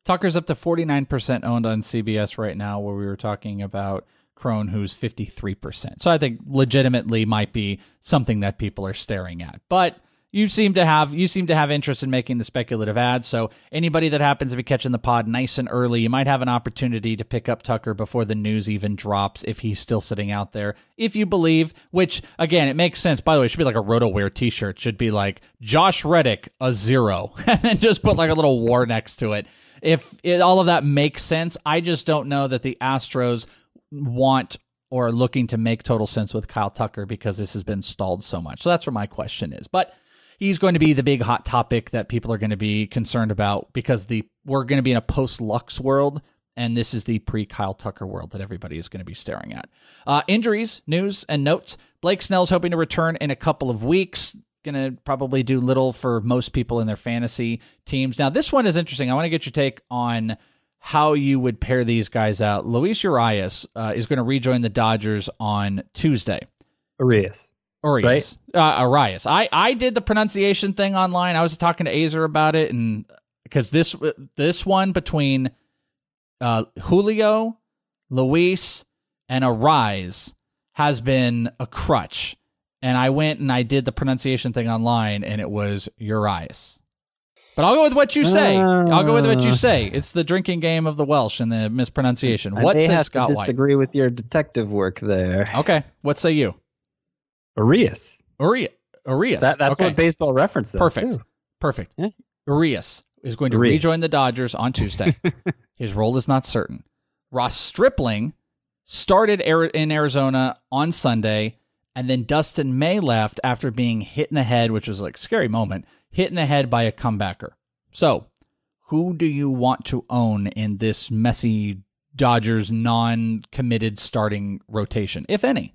S3: Tucker's up to 49% owned on CBS right now, where we were talking about Cron, who's 53%. So I think legitimately might be something that people are staring at. But you seem to have you seem to have interest in making the speculative ads. So anybody that happens to be catching the pod nice and early, you might have an opportunity to pick up Tucker before the news even drops if he's still sitting out there. If you believe, which again, it makes sense. By the way, it should be like a RotoWear t-shirt. It should be like Josh Reddick a zero, and then just put like a little war next to it. If it, all of that makes sense, I just don't know that the Astros want or are looking to make total sense with Kyle Tucker because this has been stalled so much. So that's where my question is. But he's going to be the big hot topic that people are going to be concerned about because the we're going to be in a post Lux world. And this is the pre Kyle Tucker world that everybody is going to be staring at. Uh, injuries, news, and notes. Blake Snell's hoping to return in a couple of weeks. Going to probably do little for most people in their fantasy teams. Now, this one is interesting. I want to get your take on how you would pair these guys out. Luis Urias uh, is going to rejoin the Dodgers on Tuesday.
S4: Arias.
S3: Urias. Uh, Arias. I, I did the pronunciation thing online. I was talking to Aizer about it, and because this this one between uh, Julio, Luis, and Arise has been a crutch. And I went and I did the pronunciation thing online, and it was Urias. But I'll go with what you say. I'll go with what you say. It's the drinking game of the Welsh and the mispronunciation.
S4: I
S3: What says Scott White?
S4: disagree with your detective work there.
S3: Okay. What say you?
S4: Arias.
S3: Urias. Urias.
S4: That, that's
S3: okay.
S4: what baseball reference says,
S3: Perfect.
S4: too.
S3: Perfect.
S4: Yeah.
S3: Urias is going to
S4: Urias.
S3: rejoin the Dodgers on Tuesday. His role is not certain. Ross Stripling started in Arizona on Sunday, and then Dustin May left after being hit in the head, which was like a scary moment, hit in the head by a comebacker. So, who do you want to own in this messy Dodgers non-committed starting rotation, if any?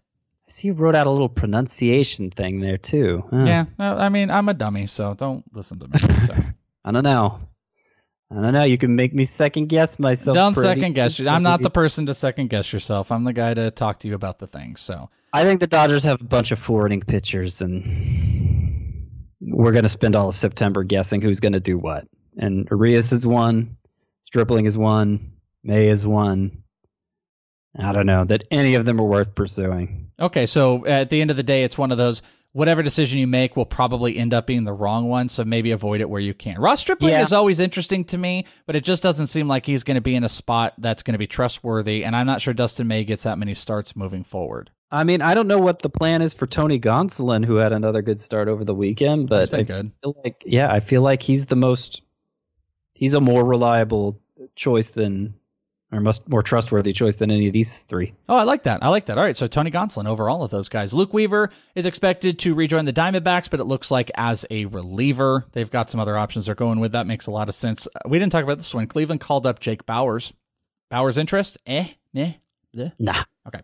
S4: See you wrote out a little pronunciation thing there too.
S3: Yeah, I mean, I'm a dummy, so don't listen to me. So.
S4: I don't know. I don't know. You can make me second guess myself.
S3: Don't second guess you. I'm not the person to second guess yourself. I'm the guy to talk to you about the thing. So
S4: I think the Dodgers have a bunch of forwarding pitchers, and we're going to spend all of September guessing who's going to do what. And Arias is one, Stripling is one, May is one. I don't know that any of them are worth pursuing.
S3: Okay, so at the end of the day, it's one of those. Whatever decision you make will probably end up being the wrong one, so maybe avoid it where you can. Ross Stripling
S4: Yeah.
S3: is always interesting to me, but it just doesn't seem like he's going to be in a spot that's going to be trustworthy, and I'm not sure Dustin May gets that many starts moving forward.
S4: I mean, I don't know what the plan is for Tony Gonsolin, who had another good start over the weekend, but I
S3: good.
S4: feel like, yeah, I feel like he's the most, he's a more reliable choice than, or most more trustworthy choice than any of these three.
S3: Oh, I like that. I like that. All right, so Tony Gonsolin over all of those guys. Luke Weaver is expected to rejoin the Diamondbacks, but it looks like as a reliever. They've got some other options they're going with. That makes a lot of sense. Uh, We didn't talk about this one. Cleveland called up Jake Bauers. Bauers' interest? Eh, meh, bleh.
S4: Nah.
S3: Okay.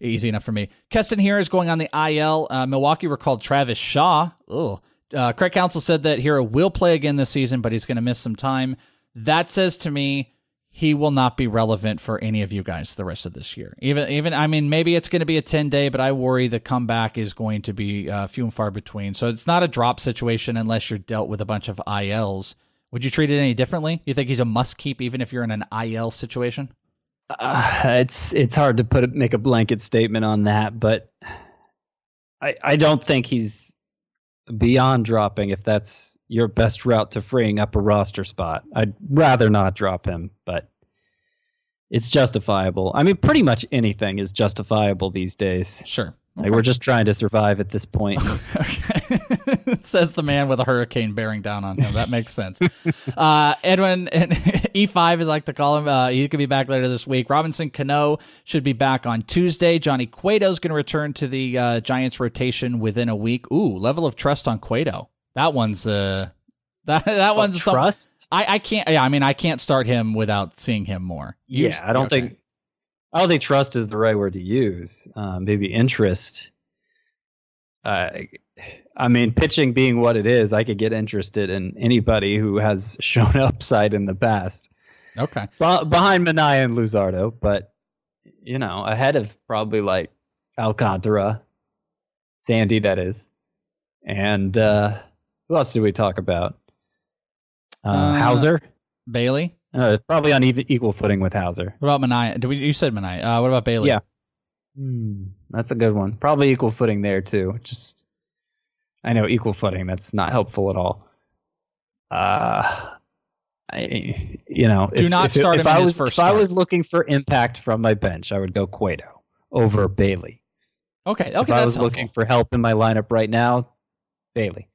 S3: Easy enough for me. Keston Hiura is going on the IL. Uh, Milwaukee recalled Travis Shaw. Ugh. Uh, Craig Counsell said that Hiura will play again this season, but he's going to miss some time. That says to me he will not be relevant for any of you guys the rest of this year. Even, even I mean, maybe it's going to be a 10 day, but I worry the comeback is going to be uh, few and far between. So it's not a drop situation unless you're dealt with a bunch of ILs. Would you treat it any differently? You think he's a must keep even if you're in an IL situation?
S4: Uh, it's it's hard to put make a blanket statement on that, but I I don't think he's beyond dropping if that's your best route to freeing up a roster spot. I'd rather not drop him, but it's justifiable. I mean, pretty much anything is justifiable these days.
S3: Sure.
S4: Like, we're just trying to survive at this point.
S3: Says the man with a hurricane bearing down on him. That makes sense. uh, Edwin and E5 is like to call him. Uh, he could be back later this week. Robinson Cano should be back on Tuesday. Johnny Cueto is going to return to the uh, Giants rotation within a week. Ooh, level of trust on Cueto. That one's uh that that one's some-
S4: trust.
S3: I I can't. Yeah, I mean I can't start him without seeing him more. You-
S4: yeah, I don't
S3: okay.
S4: think. I don't think trust is the right word to use. Um, maybe interest. Uh, I mean, pitching being what it is, I could get interested in anybody who has shown upside in the past.
S3: Okay.
S4: Be- behind Manaea and Luzardo, but you know, ahead of probably like Alcantara, Sandy, that is, and uh, who else did we talk about? Uh,
S3: Uh,
S4: Houser,
S3: Bailey.
S4: Uh, probably on even, equal footing with Houser.
S3: What about Manaea? Did we? You said Manaea. Uh, what about Bailey?
S4: Yeah. Hmm, that's a good one. Probably equal footing there too. Just, I know equal footing. That's not helpful at all. Uh, I, you know,
S3: Do not start
S4: if
S3: him in
S4: I
S3: his
S4: was,
S3: first
S4: If I was looking for impact from my bench, I would go Cueto over Bailey.
S3: Okay. Okay.
S4: if I was
S3: helpful.
S4: looking for help in my lineup right now, Bailey.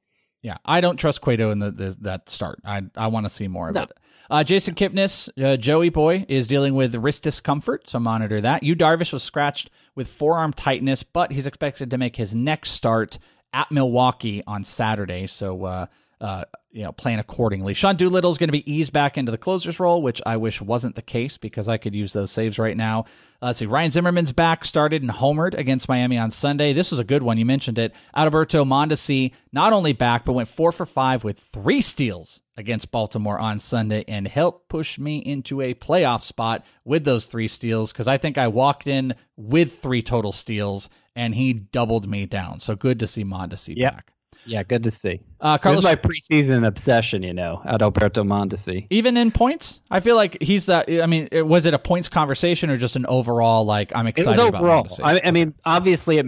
S3: Yeah, I don't trust Cueto in the, the that start. I I want to see more of
S4: No.
S3: it. Uh, Jason Kipnis, uh, Joey Boy is dealing with wrist discomfort, so monitor that. Yu Darvish was scratched with forearm tightness, but he's expected to make his next start at Milwaukee on Saturday. So uh, uh, you know, plan accordingly. Sean Doolittle is going to be eased back into the closer's role, which I wish wasn't the case because I could use those saves right now. Uh, let's see. Ryan Zimmerman's back, started and homered against Miami on Sunday. This was a good one. You mentioned it. Adalberto Mondesi not only back, but went four for five with three steals against Baltimore on Sunday and helped push me into a playoff spot with those three steals because I think I walked in with three total steals and he doubled me down. So good to see Mondesi
S4: Yep.
S3: back.
S4: Yeah, good to see.
S3: Uh,
S4: This
S3: Carlos
S4: is my preseason obsession, you know, Adalberto Mondesi.
S3: even in points i feel like he's that i mean it- was it a points conversation or just an overall like i'm
S4: It
S3: excited
S4: was
S3: about
S4: overall. I, I mean, obviously, it,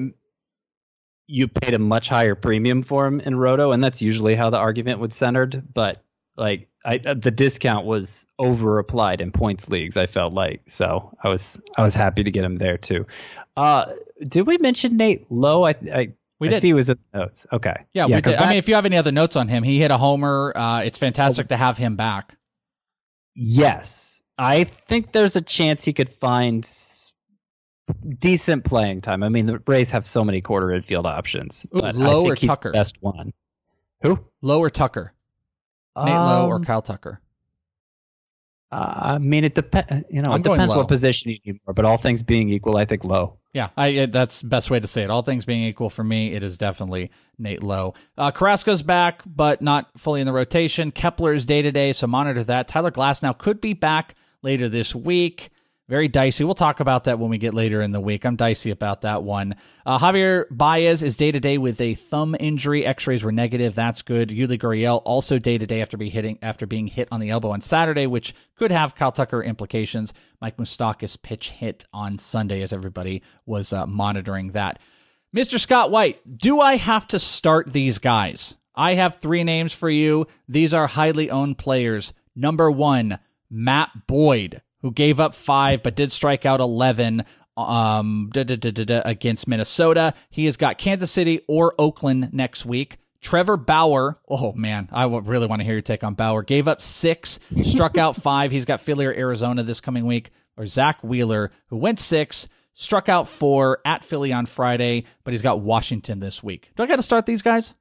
S4: you paid a much higher premium for him in Roto, and that's usually how the argument was centered. But like, I, uh, the discount was over applied in points leagues. I felt like so. I was I was happy to get him there too. Uh, did we mention Nate Lowe? I, I
S3: We
S4: I
S3: did.
S4: see he was in the notes. Okay.
S3: yeah, we
S4: 'cause
S3: did. i mean if you have any other notes on him he hit a homer uh, it's fantastic to have him back
S4: Yes. I think there's a chance he could find decent playing time. I mean, the Rays have so many corner infield options.
S3: Ooh,
S4: But
S3: Lowe
S4: I think
S3: or Tucker?
S4: best one. Who?
S3: lower tucker nate lowe or
S4: Um,
S3: kyle tucker
S4: uh, I mean, it depends. You know,
S3: I'm
S4: it depends what position you need more. But all things being equal, I think Lowe.
S3: yeah, I, that's the best way to say it. All things being equal for me, it is definitely Nate Lowe. Uh, Carrasco's back, but not fully in the rotation. Kepler's day to day, so monitor that. Tyler Glasnow could be back later this week. Very dicey. We'll talk about that when we get later in the week. I'm dicey about that one. Uh, Javier Baez is day to day with a thumb injury. X-rays were negative. That's good. Yuli Gurriel also day to day after be hitting after being hit on the elbow on Saturday, which could have Kyle Tucker implications. Mike Moustakas pitch hit on Sunday as everybody was uh, monitoring that. Mr. Scott White, do I have to start these guys? I have three names for you. These are highly owned players. Number one, Matt Boyd, who gave up five but did strike out 11 um, da, da, da, against Minnesota. He has got Kansas City or Oakland next week. Trevor Bauer, oh man, I really want to hear your take on Bauer. Gave up six, struck out five. He's got Philly or Arizona this coming week. Or Zack Wheeler, who went six, struck out four at Philly on Friday, but he's got Washington this week. Do I got to start these guys?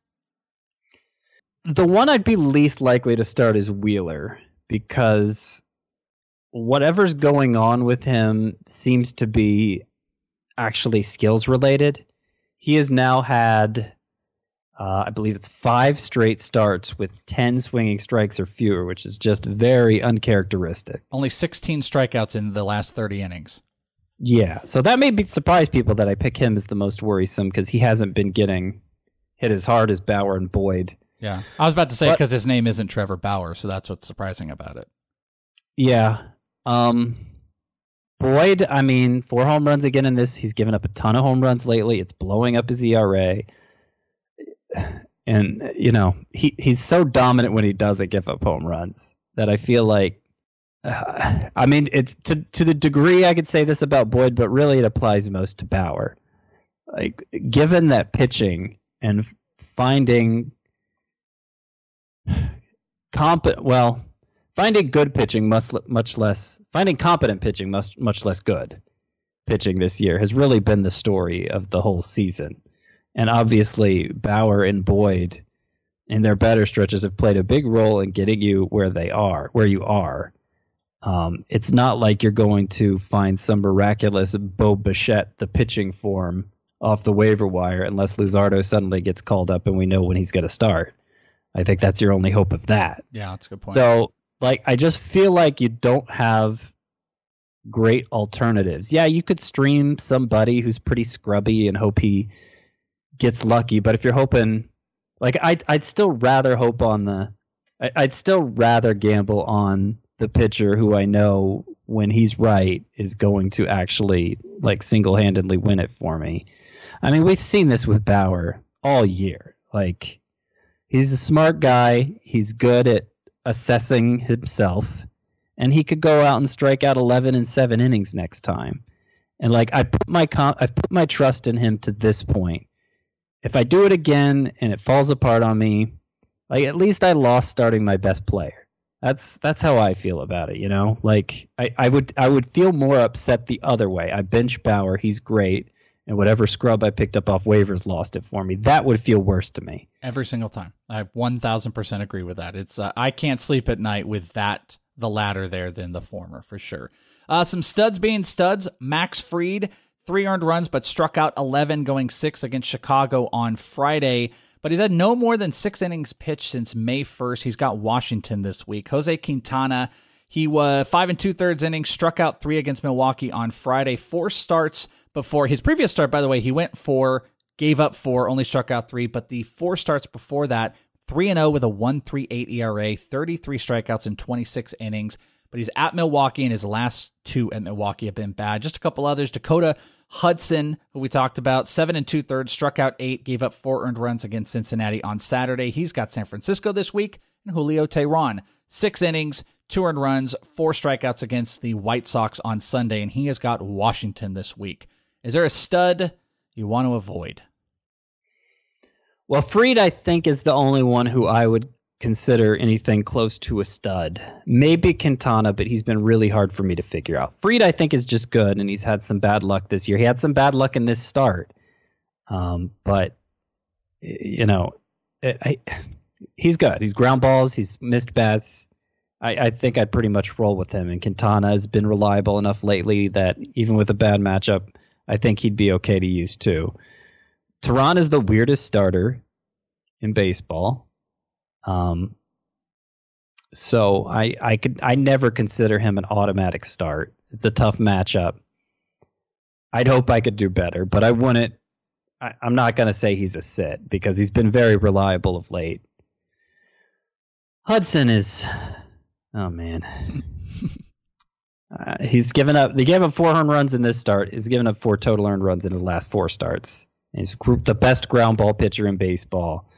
S4: The one I'd be least likely to start is Wheeler because whatever's going on with him seems to be actually skills related. He has now had, uh, I believe it's five straight starts with 10 swinging strikes or fewer, which is just very uncharacteristic.
S3: Only 16 strikeouts in the last 30 innings.
S4: Yeah, so that may be surprise people that I pick him as the most worrisome because he hasn't been getting hit as hard as Bauer and Boyd.
S3: Yeah. I was about to say because his name isn't Trevor Bauer, so that's what's surprising about it.
S4: Yeah. Um Boyd, I mean, four home runs again in this. He's given up a ton of home runs lately. It's blowing up his ERA. And you know, he he's so dominant when he doesn't give up home runs that I feel like uh, I mean, it's to to the degree I could say this about Boyd, but really it applies most to Bauer. Like given that pitching and finding competent well finding good pitching much much less finding competent pitching much much less good pitching this year has really been the story of the whole season and obviously Bauer and Boyd in their better stretches have played a big role in getting you where they are, where you are. Um, it's not like you're going to find some miraculous Bo Bichette, the pitching form, off the waiver wire unless Luzardo suddenly gets called up and we know when he's going to start. I think that's your only hope of that.
S3: Yeah, that's a good point.
S4: So, like, I just feel like you don't have great alternatives. Yeah, you could stream somebody who's pretty scrubby and hope he gets lucky, but if you're hoping, like, I'd I'd still rather hope on the, I'd still rather gamble on the pitcher who I know when he's right is going to actually like single-handedly win it for me. I mean, we've seen this with Bauer all year. Like, he's a smart guy. He's good at assessing himself, and he could go out and strike out 11 and seven innings next time. And like, I put my com- I put my trust in him to this point. If I do it again and it falls apart on me, like at least I lost starting my best player. That's that's how I feel about it, you know? Like I, I would I would feel more upset the other way. I bench Bauer, he's great, and whatever scrub I picked up off waivers lost it for me. That would feel worse to me.
S3: Every single time. I 1000% agree with that. It's uh, I can't sleep at night with that the latter there than the former for sure. Uh, some studs being studs. Max Fried, three earned runs, but struck out 11, going six against Chicago on Friday. But he's had no more than six innings pitched since May 1st. He's got Washington this week. Jose Quintana, he was five and two thirds innings, struck out three against Milwaukee on Friday. Four starts before his previous start, by the way, he went four, gave up four, only struck out three. But the four starts before that, 3 and 0 with a 1.38 ERA, 33 strikeouts in 26 innings. But he's at Milwaukee, and his last two at Milwaukee have been bad. Just a couple others. Dakota Hudson, who we talked about, seven and two thirds, struck out eight, gave up four earned runs against Cincinnati on Saturday. He's got San Francisco this week, and Julio Teheran, six innings, two earned runs, four strikeouts against the White Sox on Sunday, and he has got Washington this week. Is there a stud you want to avoid?
S4: Well, Fried, I think, is the only one who I would consider anything close to a stud. Maybe Quintana, but he's been really hard for me to figure out. Fried, I think, is just good, and he's had some bad luck this year. He had some bad luck in this start, um, but you know, I, he's good. He's ground balls. He's missed bats. I, I, think I'd pretty much roll with him. And Quintana has been reliable enough lately that even with a bad matchup, I think he'd be okay to use too. Teheran is the weirdest starter in baseball. Um, so I I could I never consider him an automatic start. It's a tough matchup. I'd hope I could do better, but I wouldn't. I, I'm not going to say he's a sit because he's been very reliable of late. Hudson is, oh man, uh, he's given up. They gave up four earned runs in this start. He's given up four total earned runs in his last four starts. He's the best ground ball pitcher in baseball.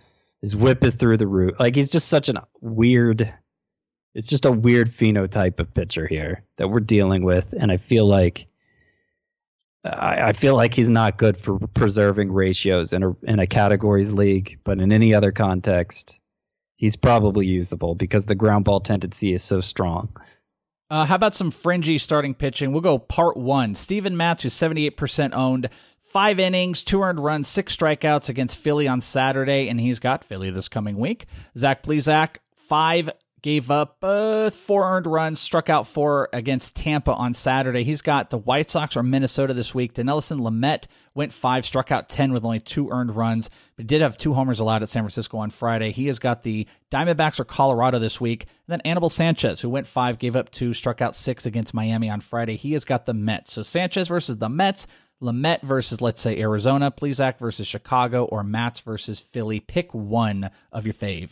S4: His whip is through the roof. Like he's just such a weird. It's just a weird phenotype of pitcher here that we're dealing with, and I feel like. I, I feel like he's not good for preserving ratios in a in a categories league, but in any other context, he's probably usable because the ground ball tendency is so strong.
S3: Uh, how about some fringy starting pitching? We'll go part one. Steven Matz, who's 78% owned, five innings, two earned runs, six strikeouts against Philly on Saturday, and he's got Philly this coming week. Zach Plesac, five gave up uh, four earned runs, struck out four against Tampa on Saturday. He's got the White Sox or Minnesota this week. Dinelson Lamet went five, struck out 10 with only two earned runs, but did have two homers allowed at San Francisco on Friday. He has got the Diamondbacks or Colorado this week. And then Anibal Sanchez, who went five, gave up two, struck out six against Miami on Friday. He has got the Mets. So Sanchez versus the Mets. Lamet versus, let's say, Arizona, Plesac versus Chicago, or Matz versus Philly. Pick one of your fave.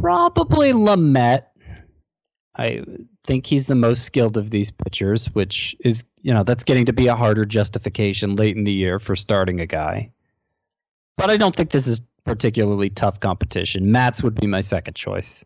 S4: Probably Lamet. I think he's the most skilled of these pitchers, which is, you know, that's getting to be a harder justification late in the year for starting a guy. But I don't think this is particularly tough competition. Matz would be my second choice.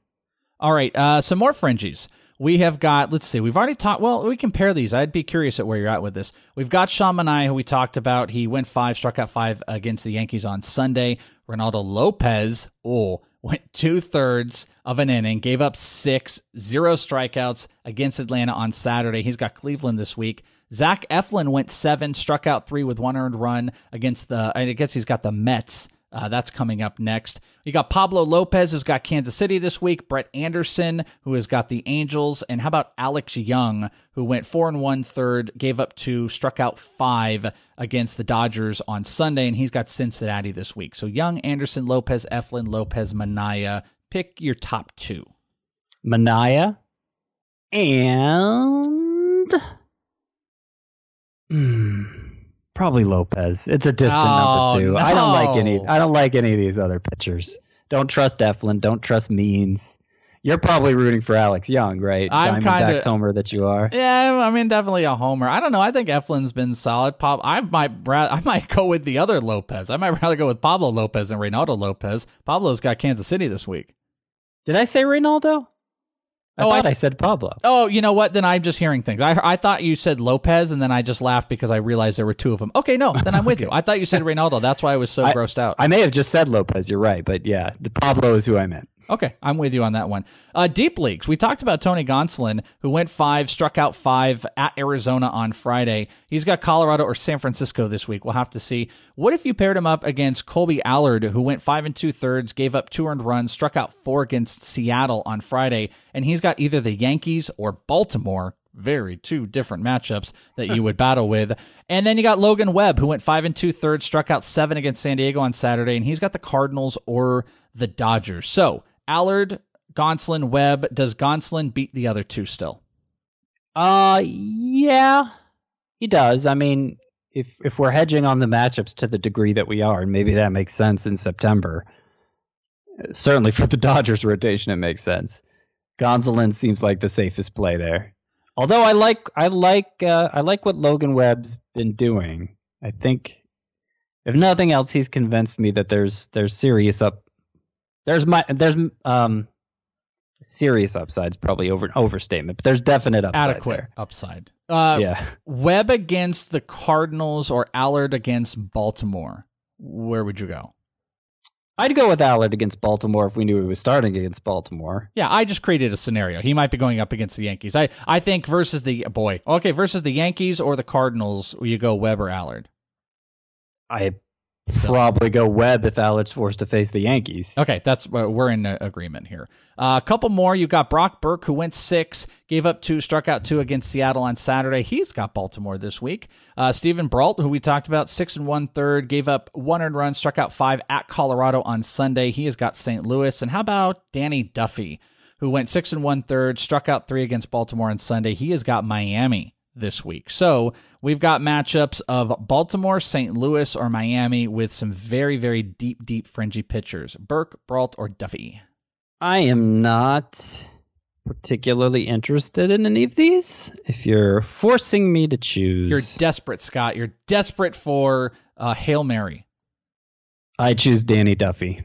S3: All right, uh, some more fringies. We have got, let's see, we've already talked. Well, we compare these. I'd be curious at where you're at with this. We've got Sean Manaea, who we talked about. He went five, struck out five against the Yankees on Sunday. Ronaldo Lopez, oh, went two thirds of an inning, gave up six, zero strikeouts against Atlanta on Saturday. He's got Cleveland this week. Zach Eflin went seven, struck out three with one earned run against the, I guess he's got the Mets Uh, that's coming up next. You got Pablo Lopez, who's got Kansas City this week. Brett Anderson, who has got the Angels, and how about Alex Young, who went four and one third, gave up two, struck out five against the Dodgers on Sunday, and he's got Cincinnati this week. So Young, Anderson, Lopez, Eflin, Lopez, Manaea. Pick your top two.
S4: Manaya and hmm, probably Lopez. It's a distant
S3: Oh,
S4: number two. I don't like any. I don't like any of these other pitchers. Don't trust Eflin. Don't trust Means. You're probably rooting for Alex Young, right?
S3: I'm
S4: Diamondbacks
S3: kinda-
S4: homer that you are.
S3: Yeah, I mean, definitely a homer. I don't know. I think Eflin's been solid. Pop, I might, I might go with the other Lopez. I might rather go with Pablo Lopez and Reynaldo Lopez. Pablo's got Kansas City this week.
S4: Did I say Reynaldo? I
S3: Oh,
S4: thought
S3: I-
S4: I, said Pablo.
S3: Oh, you know what? Then I'm just hearing things. I I thought you said Lopez, and then I just laughed because I realized there were two of them. Okay, no, then I'm with you. I thought you said Ronaldo. That's why I was so
S4: I-
S3: grossed out.
S4: I may have just said Lopez. You're right, but yeah, Pablo is who I meant.
S3: Okay, I'm with you on that one. Uh, deep leagues. We talked about Tony Gonsolin, who went five, struck out five at Arizona on Friday. He's got Colorado or San Francisco this week. We'll have to see. What if you paired him up against Colby Allard, who went five and two thirds, gave up two earned runs, struck out four against Seattle on Friday, and he's got either the Yankees or Baltimore. Very two different matchups that you would battle with. And then you got Logan Webb, who went five and two thirds, struck out seven against San Diego on Saturday, and he's got the Cardinals or the Dodgers. So Allard, Gonsolin, Webb. Does Gonsolin beat the other two still?
S4: Uh, yeah, he does. I mean, if if we're hedging on the matchups to the degree that we are, and maybe that makes sense in September. Certainly for the Dodgers rotation, it makes sense. Gonzalez seems like the safest play there. Although I like I like uh, I like what Logan Webb's been doing. I think, if nothing else, he's convinced me that there's there's serious up there's my there's um serious upsides probably over overstatement, but there's definite upside
S3: Adequate
S4: there.
S3: upside. Uh,
S4: yeah.
S3: Webb against the Cardinals or Allard against Baltimore. Where would you go?
S4: I'd go with Allard against Baltimore if we knew he was starting against Baltimore.
S3: Yeah, I just created a scenario. He might be going up against the Yankees. I, I think versus the boy. Okay, versus the Yankees or the Cardinals, you go Webb or Allard.
S4: I probably go Webb if Allard's forced to face the Yankees.
S3: Okay, that's uh, we're in uh, agreement here. Uh, a couple more. You got Brock Burke, who went six, gave up two, struck out two against Seattle on Saturday. He's got Baltimore this week. Uh, Steven Brault, who we talked about, six and one third, gave up one earned run, struck out five at Colorado on Sunday. He has got St. Louis. And how about Danny Duffy, who went six and one third, struck out three against Baltimore on Sunday? He has got Miami this week. So we've got matchups of Baltimore, St. Louis, or Miami with some very, very deep, deep fringy pitchers. Burke, Brault, or Duffy.
S4: I am not particularly interested in any of these. If you're forcing me to choose,
S3: You're desperate, Scott. You're desperate for uh, Hail Mary.
S4: I choose Danny Duffy.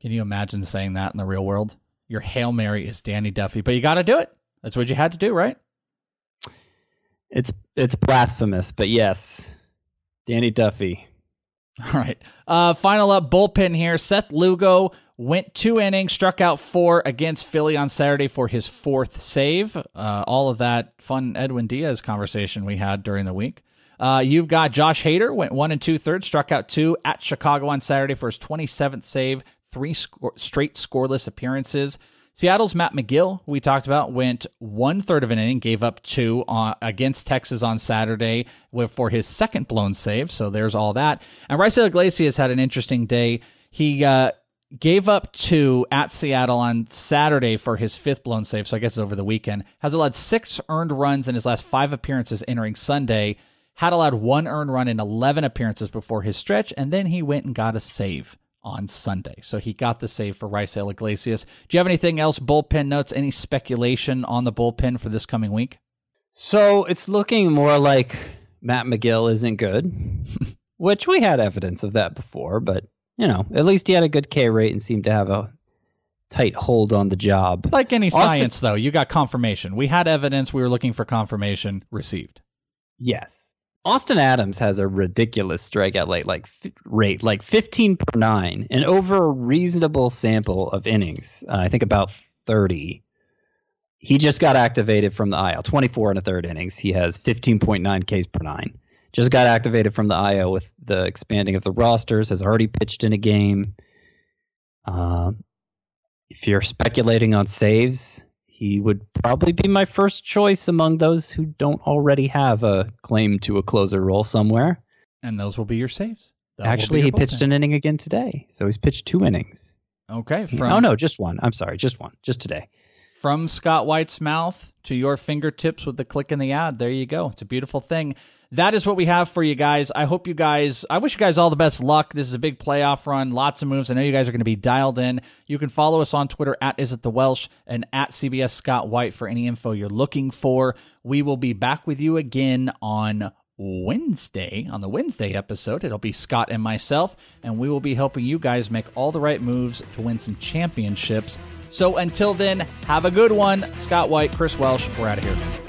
S3: Can you imagine saying that in the real world? Your Hail Mary is Danny Duffy, but you got to do it. That's what you had to do, right?
S4: It's it's blasphemous, but yes, Danny Duffy.
S3: All right. Uh, final up bullpen here. Seth Lugo went two innings, struck out four against Philly on Saturday for his fourth save. Uh, all of that fun Edwin Diaz conversation we had during the week. Uh, you've got Josh Hader went one and two thirds, struck out two at Chicago on Saturday for his 27th save, three sco- straight scoreless appearances. Seattle's Matt Magill, we talked about, went one third of an inning, gave up two on, against Texas on Saturday for his second blown save. So there's all that. And Raisel Iglesias had an interesting day. He uh, gave up two at Seattle on Saturday for his fifth blown save. So I guess it's over the weekend. Has allowed six earned runs in his last five appearances entering Sunday. Had allowed one earned run in 11 appearances before his stretch. And then he went and got a save on Sunday. So he got the save for Raisel Iglesias. Do you have anything else, bullpen notes, any speculation on the bullpen for this coming week?
S4: So it's looking more like Matt Magill isn't good, which we had evidence of that before, but you know, at least he had a good K rate and seemed to have a tight hold on the job.
S3: Like any
S4: Austin-
S3: science, though, you got confirmation. We had evidence. We were looking for confirmation. Received.
S4: Yes. Austin Adams has a ridiculous strikeout rate, like rate, like 15 per nine, and over a reasonable sample of innings. Uh, I think about 30. He just got activated from the IL. 24 and a third innings. He has 15.9 Ks per nine. just got activated from the IO with the expanding of the rosters. Has already pitched in a game. Um, if you're speculating on saves, he would probably be my first choice among those who don't already have a claim to a closer role somewhere.
S3: And those will be your saves. That
S4: Actually, he pitched an inning again today, so he's pitched two innings.
S3: Okay. From,
S4: oh no, just one. I'm sorry, just one, just today.
S3: From Scott White's mouth to your fingertips with the click in the ad. There you go. It's a beautiful thing. That is what we have for you guys. I hope you guys, I wish you guys all the best luck. This is a big playoff run, lots of moves. I know you guys are going to be dialed in. You can follow us on Twitter at Is It The Welsh and at CBS Scott White for any info you're looking for. We will be back with you again on Wednesday, on the Wednesday episode. It'll be Scott and myself, and we will be helping you guys make all the right moves to win some championships. So until then, have a good one. Scott White, Chris Welsh, we're out of here.